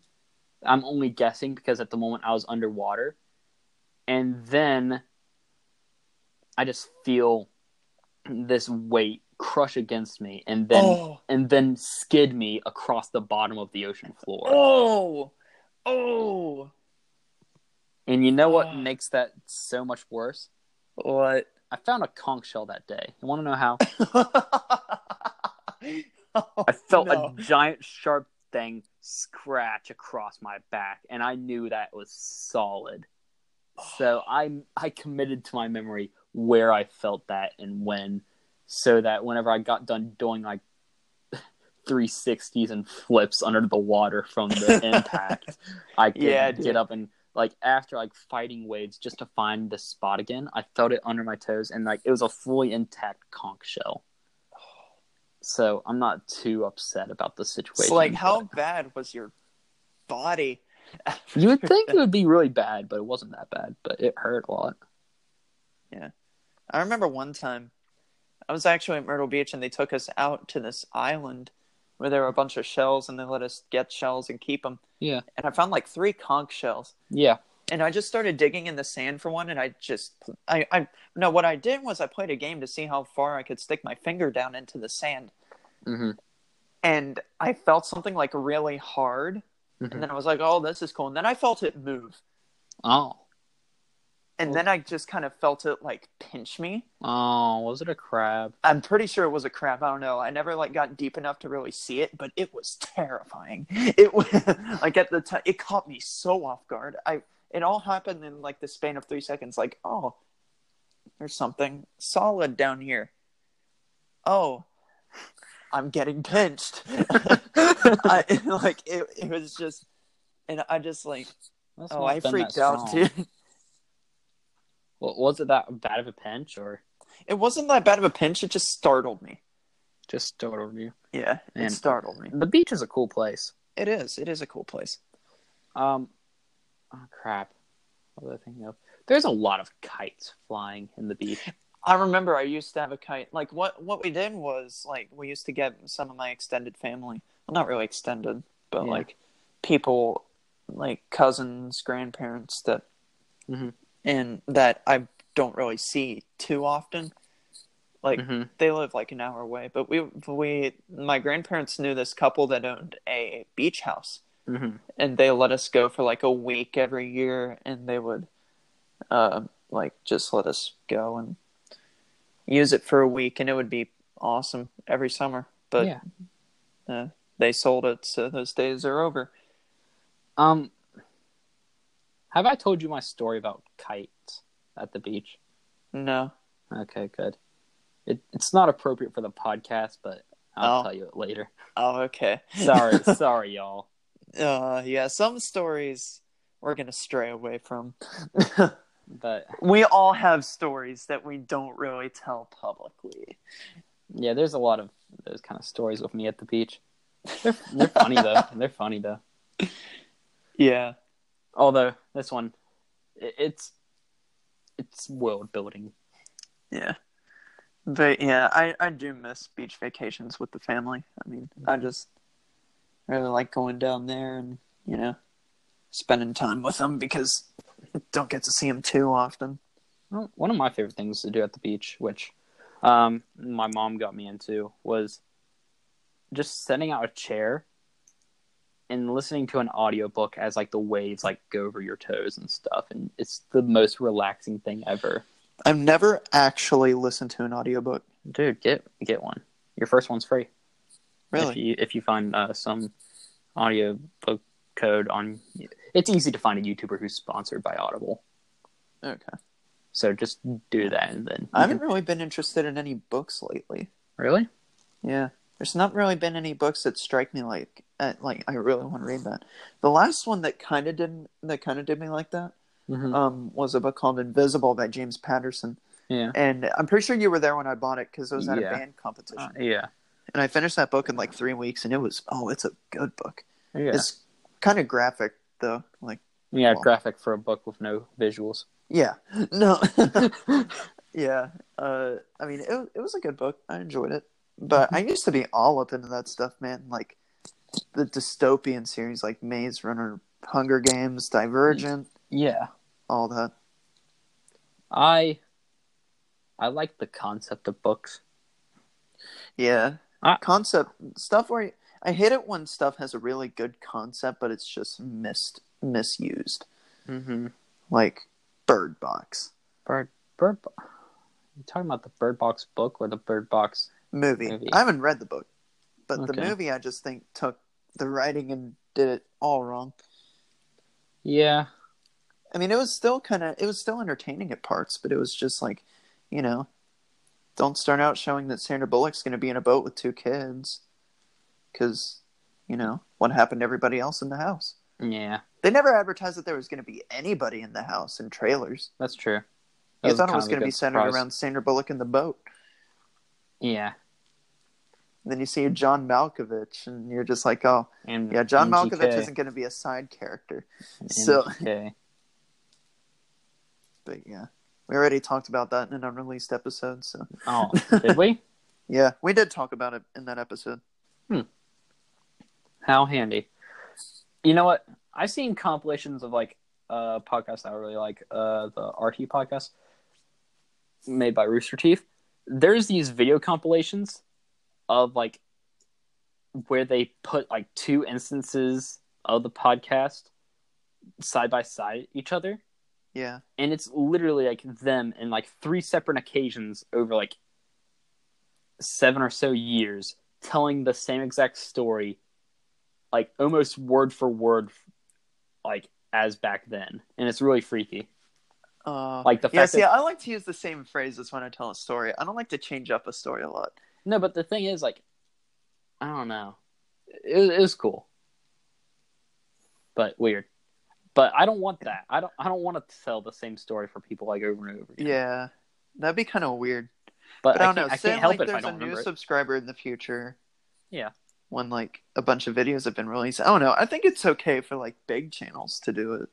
Speaker 2: I'm only guessing because at the moment I was underwater, and then I just feel this weight crush against me, and then
Speaker 1: oh,
Speaker 2: and then skid me across the bottom of the ocean floor.
Speaker 1: oh, oh.
Speaker 2: And you know what
Speaker 1: Oh.
Speaker 2: makes that so much worse?
Speaker 1: What?
Speaker 2: I found a conch shell that day. You want to know how?
Speaker 1: Oh, (laughs)
Speaker 2: I felt
Speaker 1: no.
Speaker 2: a giant sharp thing scratch across my back, and I knew that was solid. So (sighs) I I committed to my memory where I felt that and when, so that whenever I got done doing like (laughs) 360s and flips under the water from the (laughs) impact, I could
Speaker 1: Yeah,
Speaker 2: get up and like after like fighting waves just to find the spot again, I felt it under my toes and like it was a fully intact conch shell. So I'm not too upset about the situation.
Speaker 1: So, like, how
Speaker 2: but- (laughs)
Speaker 1: bad was your body?
Speaker 2: you would think it would be really bad, but it wasn't that bad. But it hurt a lot.
Speaker 1: Yeah, I remember one time I was actually at Myrtle Beach and they took us out to this island where there were a bunch of shells and they let us get shells and keep them.
Speaker 2: Yeah.
Speaker 1: And I found like three conch shells.
Speaker 2: Yeah.
Speaker 1: And I just started digging in the sand for one and I just I I no what I did was I played a game to see how far I could stick my finger down into the sand.
Speaker 2: Mm-hmm.
Speaker 1: And I felt something like really hard
Speaker 2: Mhm.
Speaker 1: and then I was like, "Oh, this is cool." And then I felt it move.
Speaker 2: Oh.
Speaker 1: And then I just kind of felt it like pinch me.
Speaker 2: Oh, was it a crab?
Speaker 1: I'm pretty sure it was a crab. I don't know. I never like got deep enough to really see it, but it was terrifying. (laughs) It was like at the time, it caught me so off guard. I it all happened in like the span of three seconds. Like, oh, there's something solid down here. Oh, I'm getting pinched. (laughs) I like it. It was just, and I just like, oh,
Speaker 2: Must
Speaker 1: oh, I freaked out,
Speaker 2: strong. Well, was it that bad of a pinch or
Speaker 1: It wasn't that bad of a pinch. It just startled me.
Speaker 2: just startled you?
Speaker 1: Yeah, it startled me.
Speaker 2: The beach is a cool place.
Speaker 1: It is. It is a cool place.
Speaker 2: Um, oh crap. What was I thinking of? There's a lot of kites flying in the beach.
Speaker 1: I remember I used to have a kite. Like what what we did was like we used to get some of my extended family. Well, not really extended, but
Speaker 2: Yeah.
Speaker 1: like people like cousins, grandparents that
Speaker 2: Mhm.
Speaker 1: And that I don't really see too often. Like
Speaker 2: Mhm.
Speaker 1: they live like an hour away, but we we my grandparents knew this couple that owned a beach house
Speaker 2: Mm-hmm.
Speaker 1: and they let us go for like a week every year and they would uh, like just let us go and use it for a week and it would be awesome every summer but
Speaker 2: yeah.
Speaker 1: uh, they sold it so those days are over
Speaker 2: Um, have I told you my story about kites at the beach?
Speaker 1: no
Speaker 2: Okay, good. It, it's not appropriate for the podcast, but I'll
Speaker 1: Oh.
Speaker 2: tell you it later.
Speaker 1: oh okay
Speaker 2: Sorry, (laughs) sorry, y'all.
Speaker 1: uh, yeah some stories we're gonna stray away from (laughs)
Speaker 2: But
Speaker 1: we all have stories that we don't really tell publicly
Speaker 2: yeah, there's a lot of those kind of stories with me at the beach. They're they're funny though. (laughs) They're funny though.
Speaker 1: yeah
Speaker 2: Although this one, it, it's it's world building.
Speaker 1: Yeah. But yeah, I, I do miss beach vacations with the family. I mean, I just really like going down there and, you know, spending time with them because I don't get to see them too often.
Speaker 2: Well, one of my favorite things to do at the beach, which um, my mom got me into, was just setting out a chair and listening to an audiobook as like the waves like go over your toes and stuff and it's the most relaxing thing ever
Speaker 1: I've never actually listened to an audiobook.
Speaker 2: dude get get one your first one's free if
Speaker 1: Really?
Speaker 2: you if you find uh, some audiobook code on it's easy to find a youtuber who's sponsored by audible
Speaker 1: Okay.
Speaker 2: so just do that and then
Speaker 1: I haven't really been interested in any books lately.
Speaker 2: really
Speaker 1: Yeah. There's not really been any books that strike me like like I really want to read that. The last one that kind of did that kind of did me like that
Speaker 2: Mhm.
Speaker 1: um, was a book called Invisible by James Patterson.
Speaker 2: yeah
Speaker 1: And I'm pretty sure you were there when I bought it because it was at
Speaker 2: Yeah.
Speaker 1: a band competition.
Speaker 2: Uh, yeah
Speaker 1: and I finished that book in like three weeks, and it was oh, it's a good book.
Speaker 2: yeah
Speaker 1: It's kind of graphic though, like
Speaker 2: yeah
Speaker 1: Well.
Speaker 2: graphic for a book with no visuals
Speaker 1: yeah, (laughs) no, (laughs) yeah. Uh, I mean, it it was a good book. I enjoyed it, but I used to be all up into that stuff, man. Like the dystopian series, like Maze Runner, Hunger Games, Divergent,
Speaker 2: yeah
Speaker 1: all that.
Speaker 2: I I like the concept of books.
Speaker 1: Yeah,
Speaker 2: I-
Speaker 1: concept stuff where I hate it when stuff has a really good concept, but it's just missed misused.
Speaker 2: Mm-hmm.
Speaker 1: Like Bird Box
Speaker 2: Bird Bird. Bo- You talking about the Bird Box book or the Bird Box?
Speaker 1: movie.
Speaker 2: Movie.
Speaker 1: I haven't read the book, but the movie I just think took the writing and did it all wrong.
Speaker 2: Yeah,
Speaker 1: I mean, it was still kind of it was still entertaining at parts, but it was just like, you know, don't start out showing that Sandra Bullock's going to be in a boat with two kids, because, you know, what happened to everybody else in the house?
Speaker 2: yeah.
Speaker 1: They never advertised that there was going to be anybody in the house in trailers.
Speaker 2: That's true. That
Speaker 1: thought it was going to be centered
Speaker 2: surprise.
Speaker 1: around Sandra Bullock in the boat.
Speaker 2: Yeah,
Speaker 1: then you see John Malkovich, and you're just like, oh,
Speaker 2: and
Speaker 1: yeah, John
Speaker 2: MGK.
Speaker 1: Malkovich isn't going to be a side character.
Speaker 2: And
Speaker 1: so-
Speaker 2: MGK. (laughs)
Speaker 1: But yeah, we already talked about that in an unreleased episode. So
Speaker 2: oh, (laughs) did we?
Speaker 1: yeah, we did talk about it in that episode. Hmm.
Speaker 2: How handy. You know what? I've seen compilations of like uh podcasts I really like, uh the RT podcast made by Rooster Teeth. There's these video compilations of like where they put like two instances of the podcast side by side each other.
Speaker 1: Yeah,
Speaker 2: And it's literally like them in like three separate occasions over like seven or so years telling the same exact story like almost word for word like as back then and it's really freaky
Speaker 1: uh,
Speaker 2: like the
Speaker 1: yeah.
Speaker 2: fact
Speaker 1: See,
Speaker 2: that
Speaker 1: I like to use the same phrases when I tell a story. I don't like to change up a story a lot.
Speaker 2: No but the thing is like i don't know it, it was cool but weird but i don't want that i don't i don't want to tell the same story for people like over and over again
Speaker 1: Yeah, that'd be kind of weird.
Speaker 2: but,
Speaker 1: But I don't
Speaker 2: can't,
Speaker 1: know.
Speaker 2: I
Speaker 1: Say
Speaker 2: can't help
Speaker 1: like
Speaker 2: it if i
Speaker 1: there's a
Speaker 2: don't
Speaker 1: new
Speaker 2: it.
Speaker 1: subscriber in the future.
Speaker 2: Yeah.
Speaker 1: When like a bunch of videos have been released. I don't know. I think it's okay for like big channels to do it.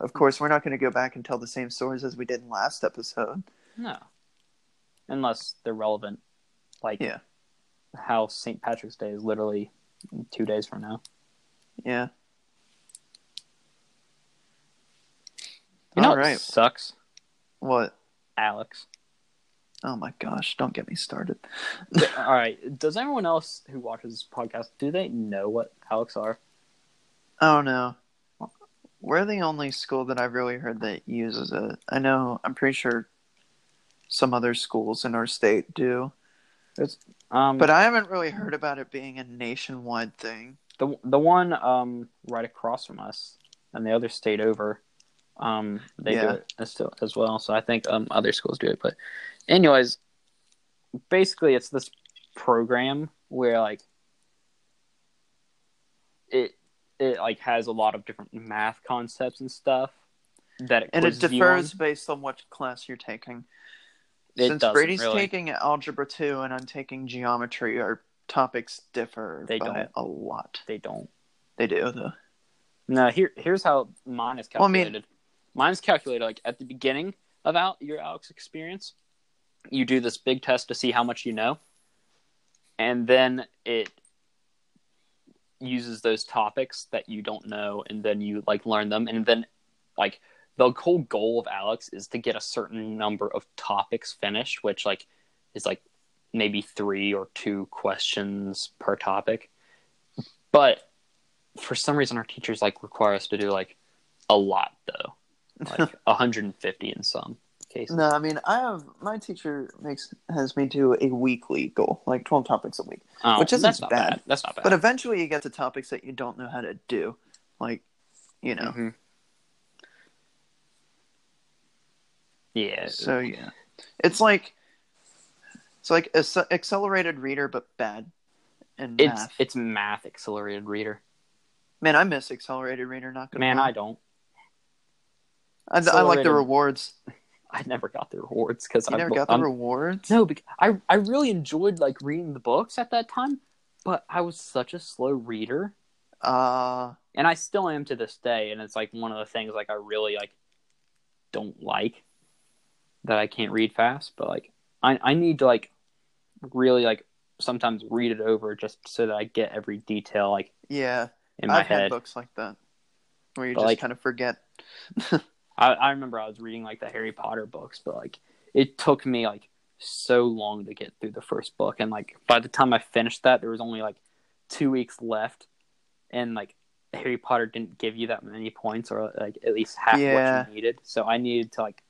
Speaker 1: Of hmm. course, we're not going to go back and tell the same stories as we did in last episode.
Speaker 2: No. Unless they're relevant. Like
Speaker 1: Yeah.
Speaker 2: how St. Patrick's Day is literally two days from now.
Speaker 1: Yeah.
Speaker 2: You know
Speaker 1: All
Speaker 2: what sucks?
Speaker 1: What?
Speaker 2: ALEKS.
Speaker 1: Oh my gosh! Don't get me started. (laughs)
Speaker 2: All right. Does everyone else who watches this podcast do they know what ALEKS are?
Speaker 1: I don't know. We're the only school that I've really heard that uses it. I know. I'm pretty sure some other schools in our state do,
Speaker 2: Um,
Speaker 1: but I haven't really heard about it being a nationwide thing.
Speaker 2: the the one um right across from us and the other state over, um they do it as, as well. So I think um other schools do it. But anyways, basically it's this program where like it it like has a lot of different math concepts and stuff that it
Speaker 1: And it differs
Speaker 2: on.
Speaker 1: based on what class you're taking.
Speaker 2: It
Speaker 1: Since Brady's
Speaker 2: really.
Speaker 1: taking algebra two and I'm taking geometry, our topics differ
Speaker 2: They don't.
Speaker 1: a lot.
Speaker 2: They don't.
Speaker 1: They do though.
Speaker 2: No, here here's how mine is
Speaker 1: Well, I mean-
Speaker 2: calculated. Mine's calculated like at the beginning of out your ALEKS experience. You do this big test to see how much you know, and then it uses those topics that you don't know, and then you like learn them, and then like the whole goal of ALEKS is to get a certain number of topics finished, which like is like maybe three or two questions per topic. But for some reason, our teachers like require us to do like a lot though, like (laughs) 150 in some cases.
Speaker 1: No, I mean I have my teacher makes has me do a weekly goal, like twelve topics a week.
Speaker 2: Oh,
Speaker 1: which isn't bad.
Speaker 2: bad. That's not bad.
Speaker 1: But eventually you get to topics that you don't know how to do. Like, you know.
Speaker 2: Mhm. Yeah.
Speaker 1: So yeah. It's like it's like ac- accelerated reader but bad And
Speaker 2: it's
Speaker 1: math.
Speaker 2: it's math accelerated reader.
Speaker 1: Man, I miss accelerated reader, not gonna
Speaker 2: Man,
Speaker 1: lie.
Speaker 2: I don't.
Speaker 1: I, I like the rewards. (laughs)
Speaker 2: I never got the rewards because I
Speaker 1: never got the
Speaker 2: I'm-
Speaker 1: rewards?
Speaker 2: No, because I I really enjoyed like reading the books at that time, but I was such a slow reader,
Speaker 1: Uh
Speaker 2: and I still am to this day. And it's like one of the things like I really like don't like that I can't read fast. But like I I need to like really like sometimes read it over just so that I get every detail like
Speaker 1: yeah.
Speaker 2: in my
Speaker 1: I've had
Speaker 2: head.
Speaker 1: books like that. Where you
Speaker 2: But,
Speaker 1: just
Speaker 2: like-
Speaker 1: kind of forget. (laughs)
Speaker 2: I, I remember I was reading like the Harry Potter books, but like it took me like so long to get through the first book, and like by the time I finished that, there was only like two weeks left, and like Harry Potter didn't give you that many points, or like at least half
Speaker 1: Yeah.
Speaker 2: what you needed. So I needed to like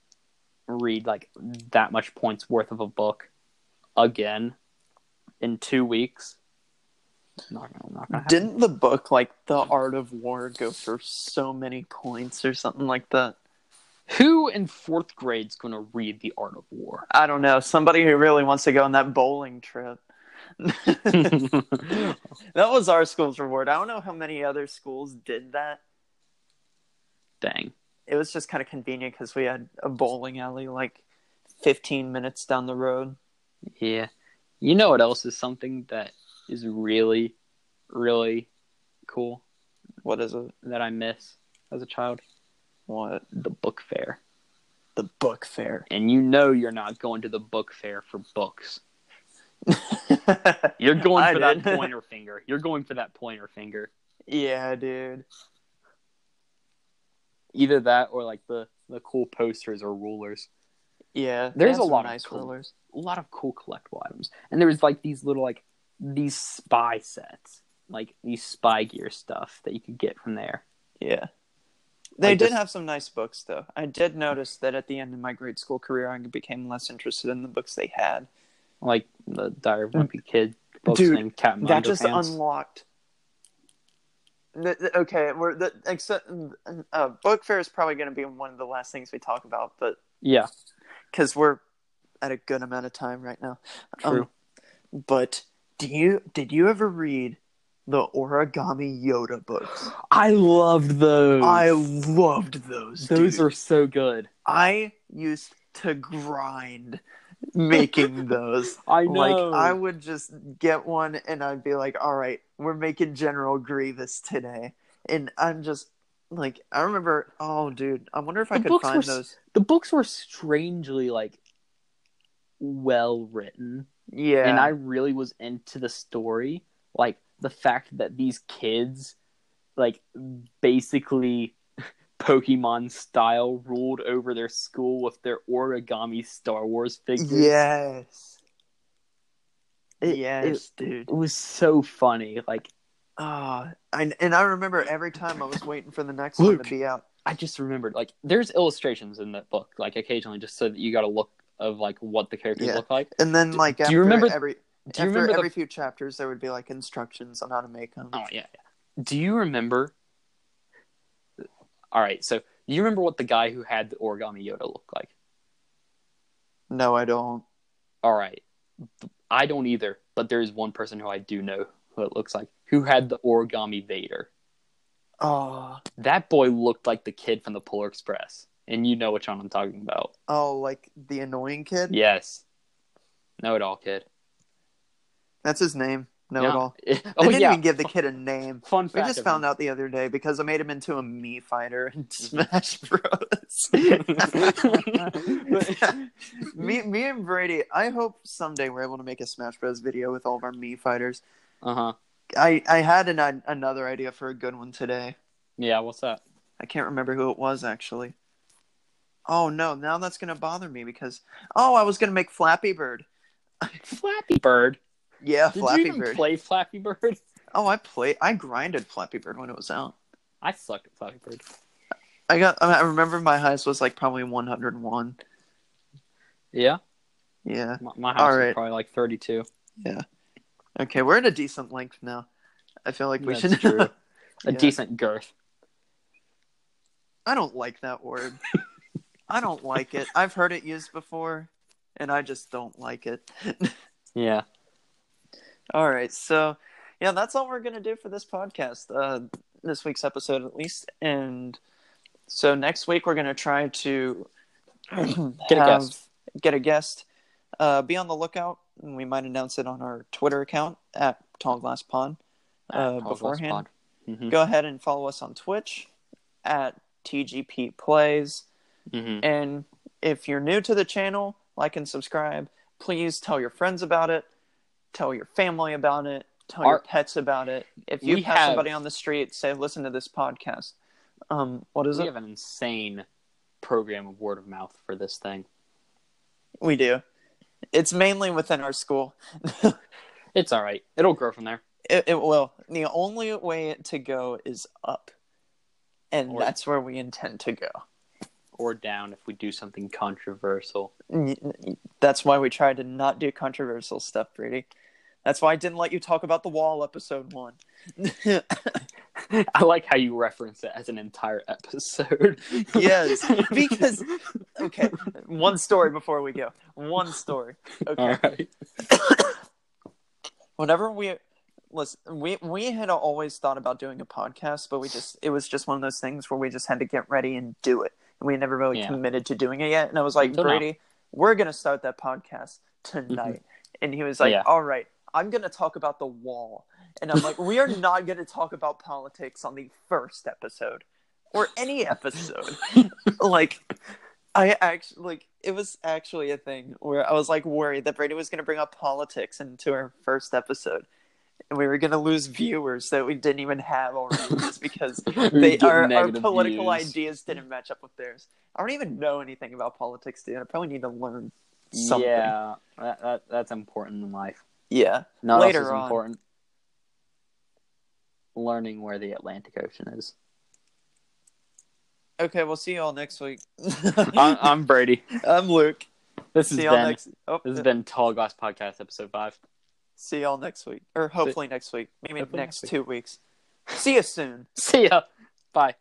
Speaker 2: read like that much points worth of a book again in two weeks. Not gonna, not gonna.
Speaker 1: Didn't the book like The Art of War go for so many points or something like that?
Speaker 2: Who in fourth grade's gonna read The Art of War?
Speaker 1: I don't know. Somebody who really wants to go on that bowling trip. (laughs) that was our school's reward. I don't know how many other schools did that.
Speaker 2: Dang.
Speaker 1: It was just kind of convenient because we had a bowling alley like 15 minutes down the road.
Speaker 2: Yeah. You know what else is something that is really, really cool
Speaker 1: What is it?
Speaker 2: that I miss as a child?
Speaker 1: What?
Speaker 2: The book fair.
Speaker 1: The book fair.
Speaker 2: And you know you're not going to the book fair for books. (laughs) You're going for that pointer finger. You're going for that pointer finger.
Speaker 1: yeah, dude.
Speaker 2: Either that or like the the cool posters or rulers.
Speaker 1: Yeah,
Speaker 2: There's a
Speaker 1: some
Speaker 2: lot of
Speaker 1: nice
Speaker 2: cool-
Speaker 1: rulers.
Speaker 2: A lot of cool collectible items. And there was like these little like these spy sets. Like these spy gear stuff that you could get from there.
Speaker 1: Yeah. They
Speaker 2: Like
Speaker 1: did
Speaker 2: this-
Speaker 1: have some nice books, though. I did notice that at the end of my grade school career, I became less interested in the books they had.
Speaker 2: Like the Diary of mm. Wimpy Kid books
Speaker 1: Dude,
Speaker 2: and Captain
Speaker 1: that just
Speaker 2: Underpants.
Speaker 1: unlocked. The- the- okay, we're the except uh, book fair is probably going to be one of the last things we talk about, but
Speaker 2: yeah,
Speaker 1: because we're at a good amount of time right now.
Speaker 2: true.
Speaker 1: Um, but do you did you ever read the origami Yoda books?
Speaker 2: I loved those.
Speaker 1: I loved those.
Speaker 2: those
Speaker 1: dude.
Speaker 2: are so good.
Speaker 1: I used to grind making (laughs) those.
Speaker 2: I know.
Speaker 1: Like I would just get one and I'd be like, "All right, we're making General Grievous today," and I'm just like, I remember. Oh, dude, I wonder if I could find
Speaker 2: were
Speaker 1: those.
Speaker 2: the books were strangely like well written.
Speaker 1: Yeah,
Speaker 2: and I really was into the story. Like the fact that these kids, like, basically (laughs) Pokemon style ruled over their school with their origami Star Wars figures.
Speaker 1: yes,
Speaker 2: It-
Speaker 1: yes, dude.
Speaker 2: It was so funny. Like,
Speaker 1: Ah, I and I remember every time I was waiting for the next one to be out.
Speaker 2: I just remembered, like, there's illustrations in that book, like, occasionally, just so that you got a look of, like, what the characters
Speaker 1: Yeah.
Speaker 2: look like.
Speaker 1: And then, like,
Speaker 2: do you remember-
Speaker 1: every
Speaker 2: Do
Speaker 1: after
Speaker 2: you remember
Speaker 1: every
Speaker 2: the.
Speaker 1: few chapters, there would be like instructions on how to make them.
Speaker 2: Oh, yeah, yeah. Do you remember. All right, so do you remember what the guy who had the origami Yoda looked like?
Speaker 1: No, I don't.
Speaker 2: All right. I don't either, but there's one person who I do know who it looks like who had the origami Vader.
Speaker 1: Oh,
Speaker 2: That boy looked like the kid from the Polar Express, and you know which one I'm talking about.
Speaker 1: oh, like the annoying kid.
Speaker 2: Yes, know it all, kid.
Speaker 1: That's his name. Know
Speaker 2: Yeah.
Speaker 1: it all. (laughs)
Speaker 2: oh
Speaker 1: They didn't
Speaker 2: yeah,
Speaker 1: even give the kid a name.
Speaker 2: fun
Speaker 1: We
Speaker 2: fact.
Speaker 1: just found
Speaker 2: him.
Speaker 1: out the other day because I made him into a Mii fighter in Smash (laughs) Bros. (laughs) me, me and Brady. I hope someday we're able to make a Smash Bros. video with all of our Mii fighters.
Speaker 2: Uh huh.
Speaker 1: I I had an, another idea for a good one today.
Speaker 2: Yeah. What's that?
Speaker 1: I can't remember who it was actually. Oh no! Now that's gonna bother me because oh, I was gonna make Flappy Bird.
Speaker 2: Flappy Bird.
Speaker 1: Yeah,
Speaker 2: Did
Speaker 1: Flappy
Speaker 2: you even
Speaker 1: Bird.
Speaker 2: play Flappy Bird? (laughs)
Speaker 1: Oh, I play. I grinded Flappy Bird when it was out.
Speaker 2: I sucked at Flappy Bird.
Speaker 1: I got. I remember my highest was like probably 101.
Speaker 2: Yeah.
Speaker 1: Yeah.
Speaker 2: My, my house
Speaker 1: All
Speaker 2: was probably like 32. Yeah.
Speaker 1: Okay, we're at a decent length now. I feel like we
Speaker 2: That's
Speaker 1: should. (laughs)
Speaker 2: true. A
Speaker 1: Yeah.
Speaker 2: decent girth.
Speaker 1: I don't like that word. (laughs) I don't like it. I've heard it used before, and I just don't like it.
Speaker 2: Yeah.
Speaker 1: All right, so yeah, that's all we're gonna do for this podcast. Uh, this week's episode, at least, and so next week we're gonna try to (clears throat)
Speaker 2: Get a
Speaker 1: have-
Speaker 2: guest.
Speaker 1: Get a guest. Uh, be on the lookout. and We might announce it on our Twitter account at Tall Glass Pond. Uh, beforehand,
Speaker 2: Mm-hmm.
Speaker 1: go ahead and follow us on Twitch at TGP Plays.
Speaker 2: Mm-hmm.
Speaker 1: And if you're new to the channel, like and subscribe. Please tell your friends about it. Tell your family about it. Tell your pets about it. If you pass
Speaker 2: have-
Speaker 1: somebody on the street, say, "Listen to this podcast." Um, what is
Speaker 2: We
Speaker 1: it?
Speaker 2: We have an insane program of word of mouth for this thing.
Speaker 1: We do. It's mainly within our school. (laughs)
Speaker 2: It's all right. It'll grow from there.
Speaker 1: It, it will. The only way to go is up, and
Speaker 2: Or-
Speaker 1: that's where we intend to go.
Speaker 2: Or down if we do something controversial.
Speaker 1: That's why we try to not do controversial stuff, Brady. That's why I didn't let you talk about the wall episode one. (laughs)
Speaker 2: I like how you reference it as an entire episode. (laughs)
Speaker 1: yes, because okay, one story before we go. One story. Okay.
Speaker 2: all right. (coughs)
Speaker 1: Whenever we listen, we we had always thought about doing a podcast, but we just it was just one of those things where we just had to get ready and do it, and we never really
Speaker 2: Yeah.
Speaker 1: committed to doing it yet. And I was like,
Speaker 2: Until now.
Speaker 1: Brady, we're gonna start that podcast tonight, mm-hmm. and he was like,
Speaker 2: Yeah.
Speaker 1: all right, I'm gonna talk about the wall, and I'm like, we are (laughs) not gonna talk about politics on the first episode or any episode, (laughs) like. I actually like it was actually a thing where I was like worried that Brady was going to bring up politics into our first episode, and we were going to lose viewers that we didn't even have already (laughs) just because they our, our political
Speaker 2: views.
Speaker 1: ideas didn't match up with theirs. I don't even know anything about politics, dude. I probably need to learn something.
Speaker 2: Yeah, that, that that's important in life.
Speaker 1: yeah.
Speaker 2: Not
Speaker 1: Later on.
Speaker 2: important. Learning where the Atlantic Ocean is.
Speaker 1: Okay, we'll see you all next week. (laughs)
Speaker 2: I'm, I'm Brady. (laughs)
Speaker 1: I'm Luke.
Speaker 2: This has
Speaker 1: See y'all
Speaker 2: been
Speaker 1: next. Oh,
Speaker 2: this has been Tall Glass Podcast episode five.
Speaker 1: See y'all next week, or hopefully next week, maybe
Speaker 2: Hopefully
Speaker 1: next
Speaker 2: next
Speaker 1: two weeks. See you soon. (laughs)
Speaker 2: See ya. Bye.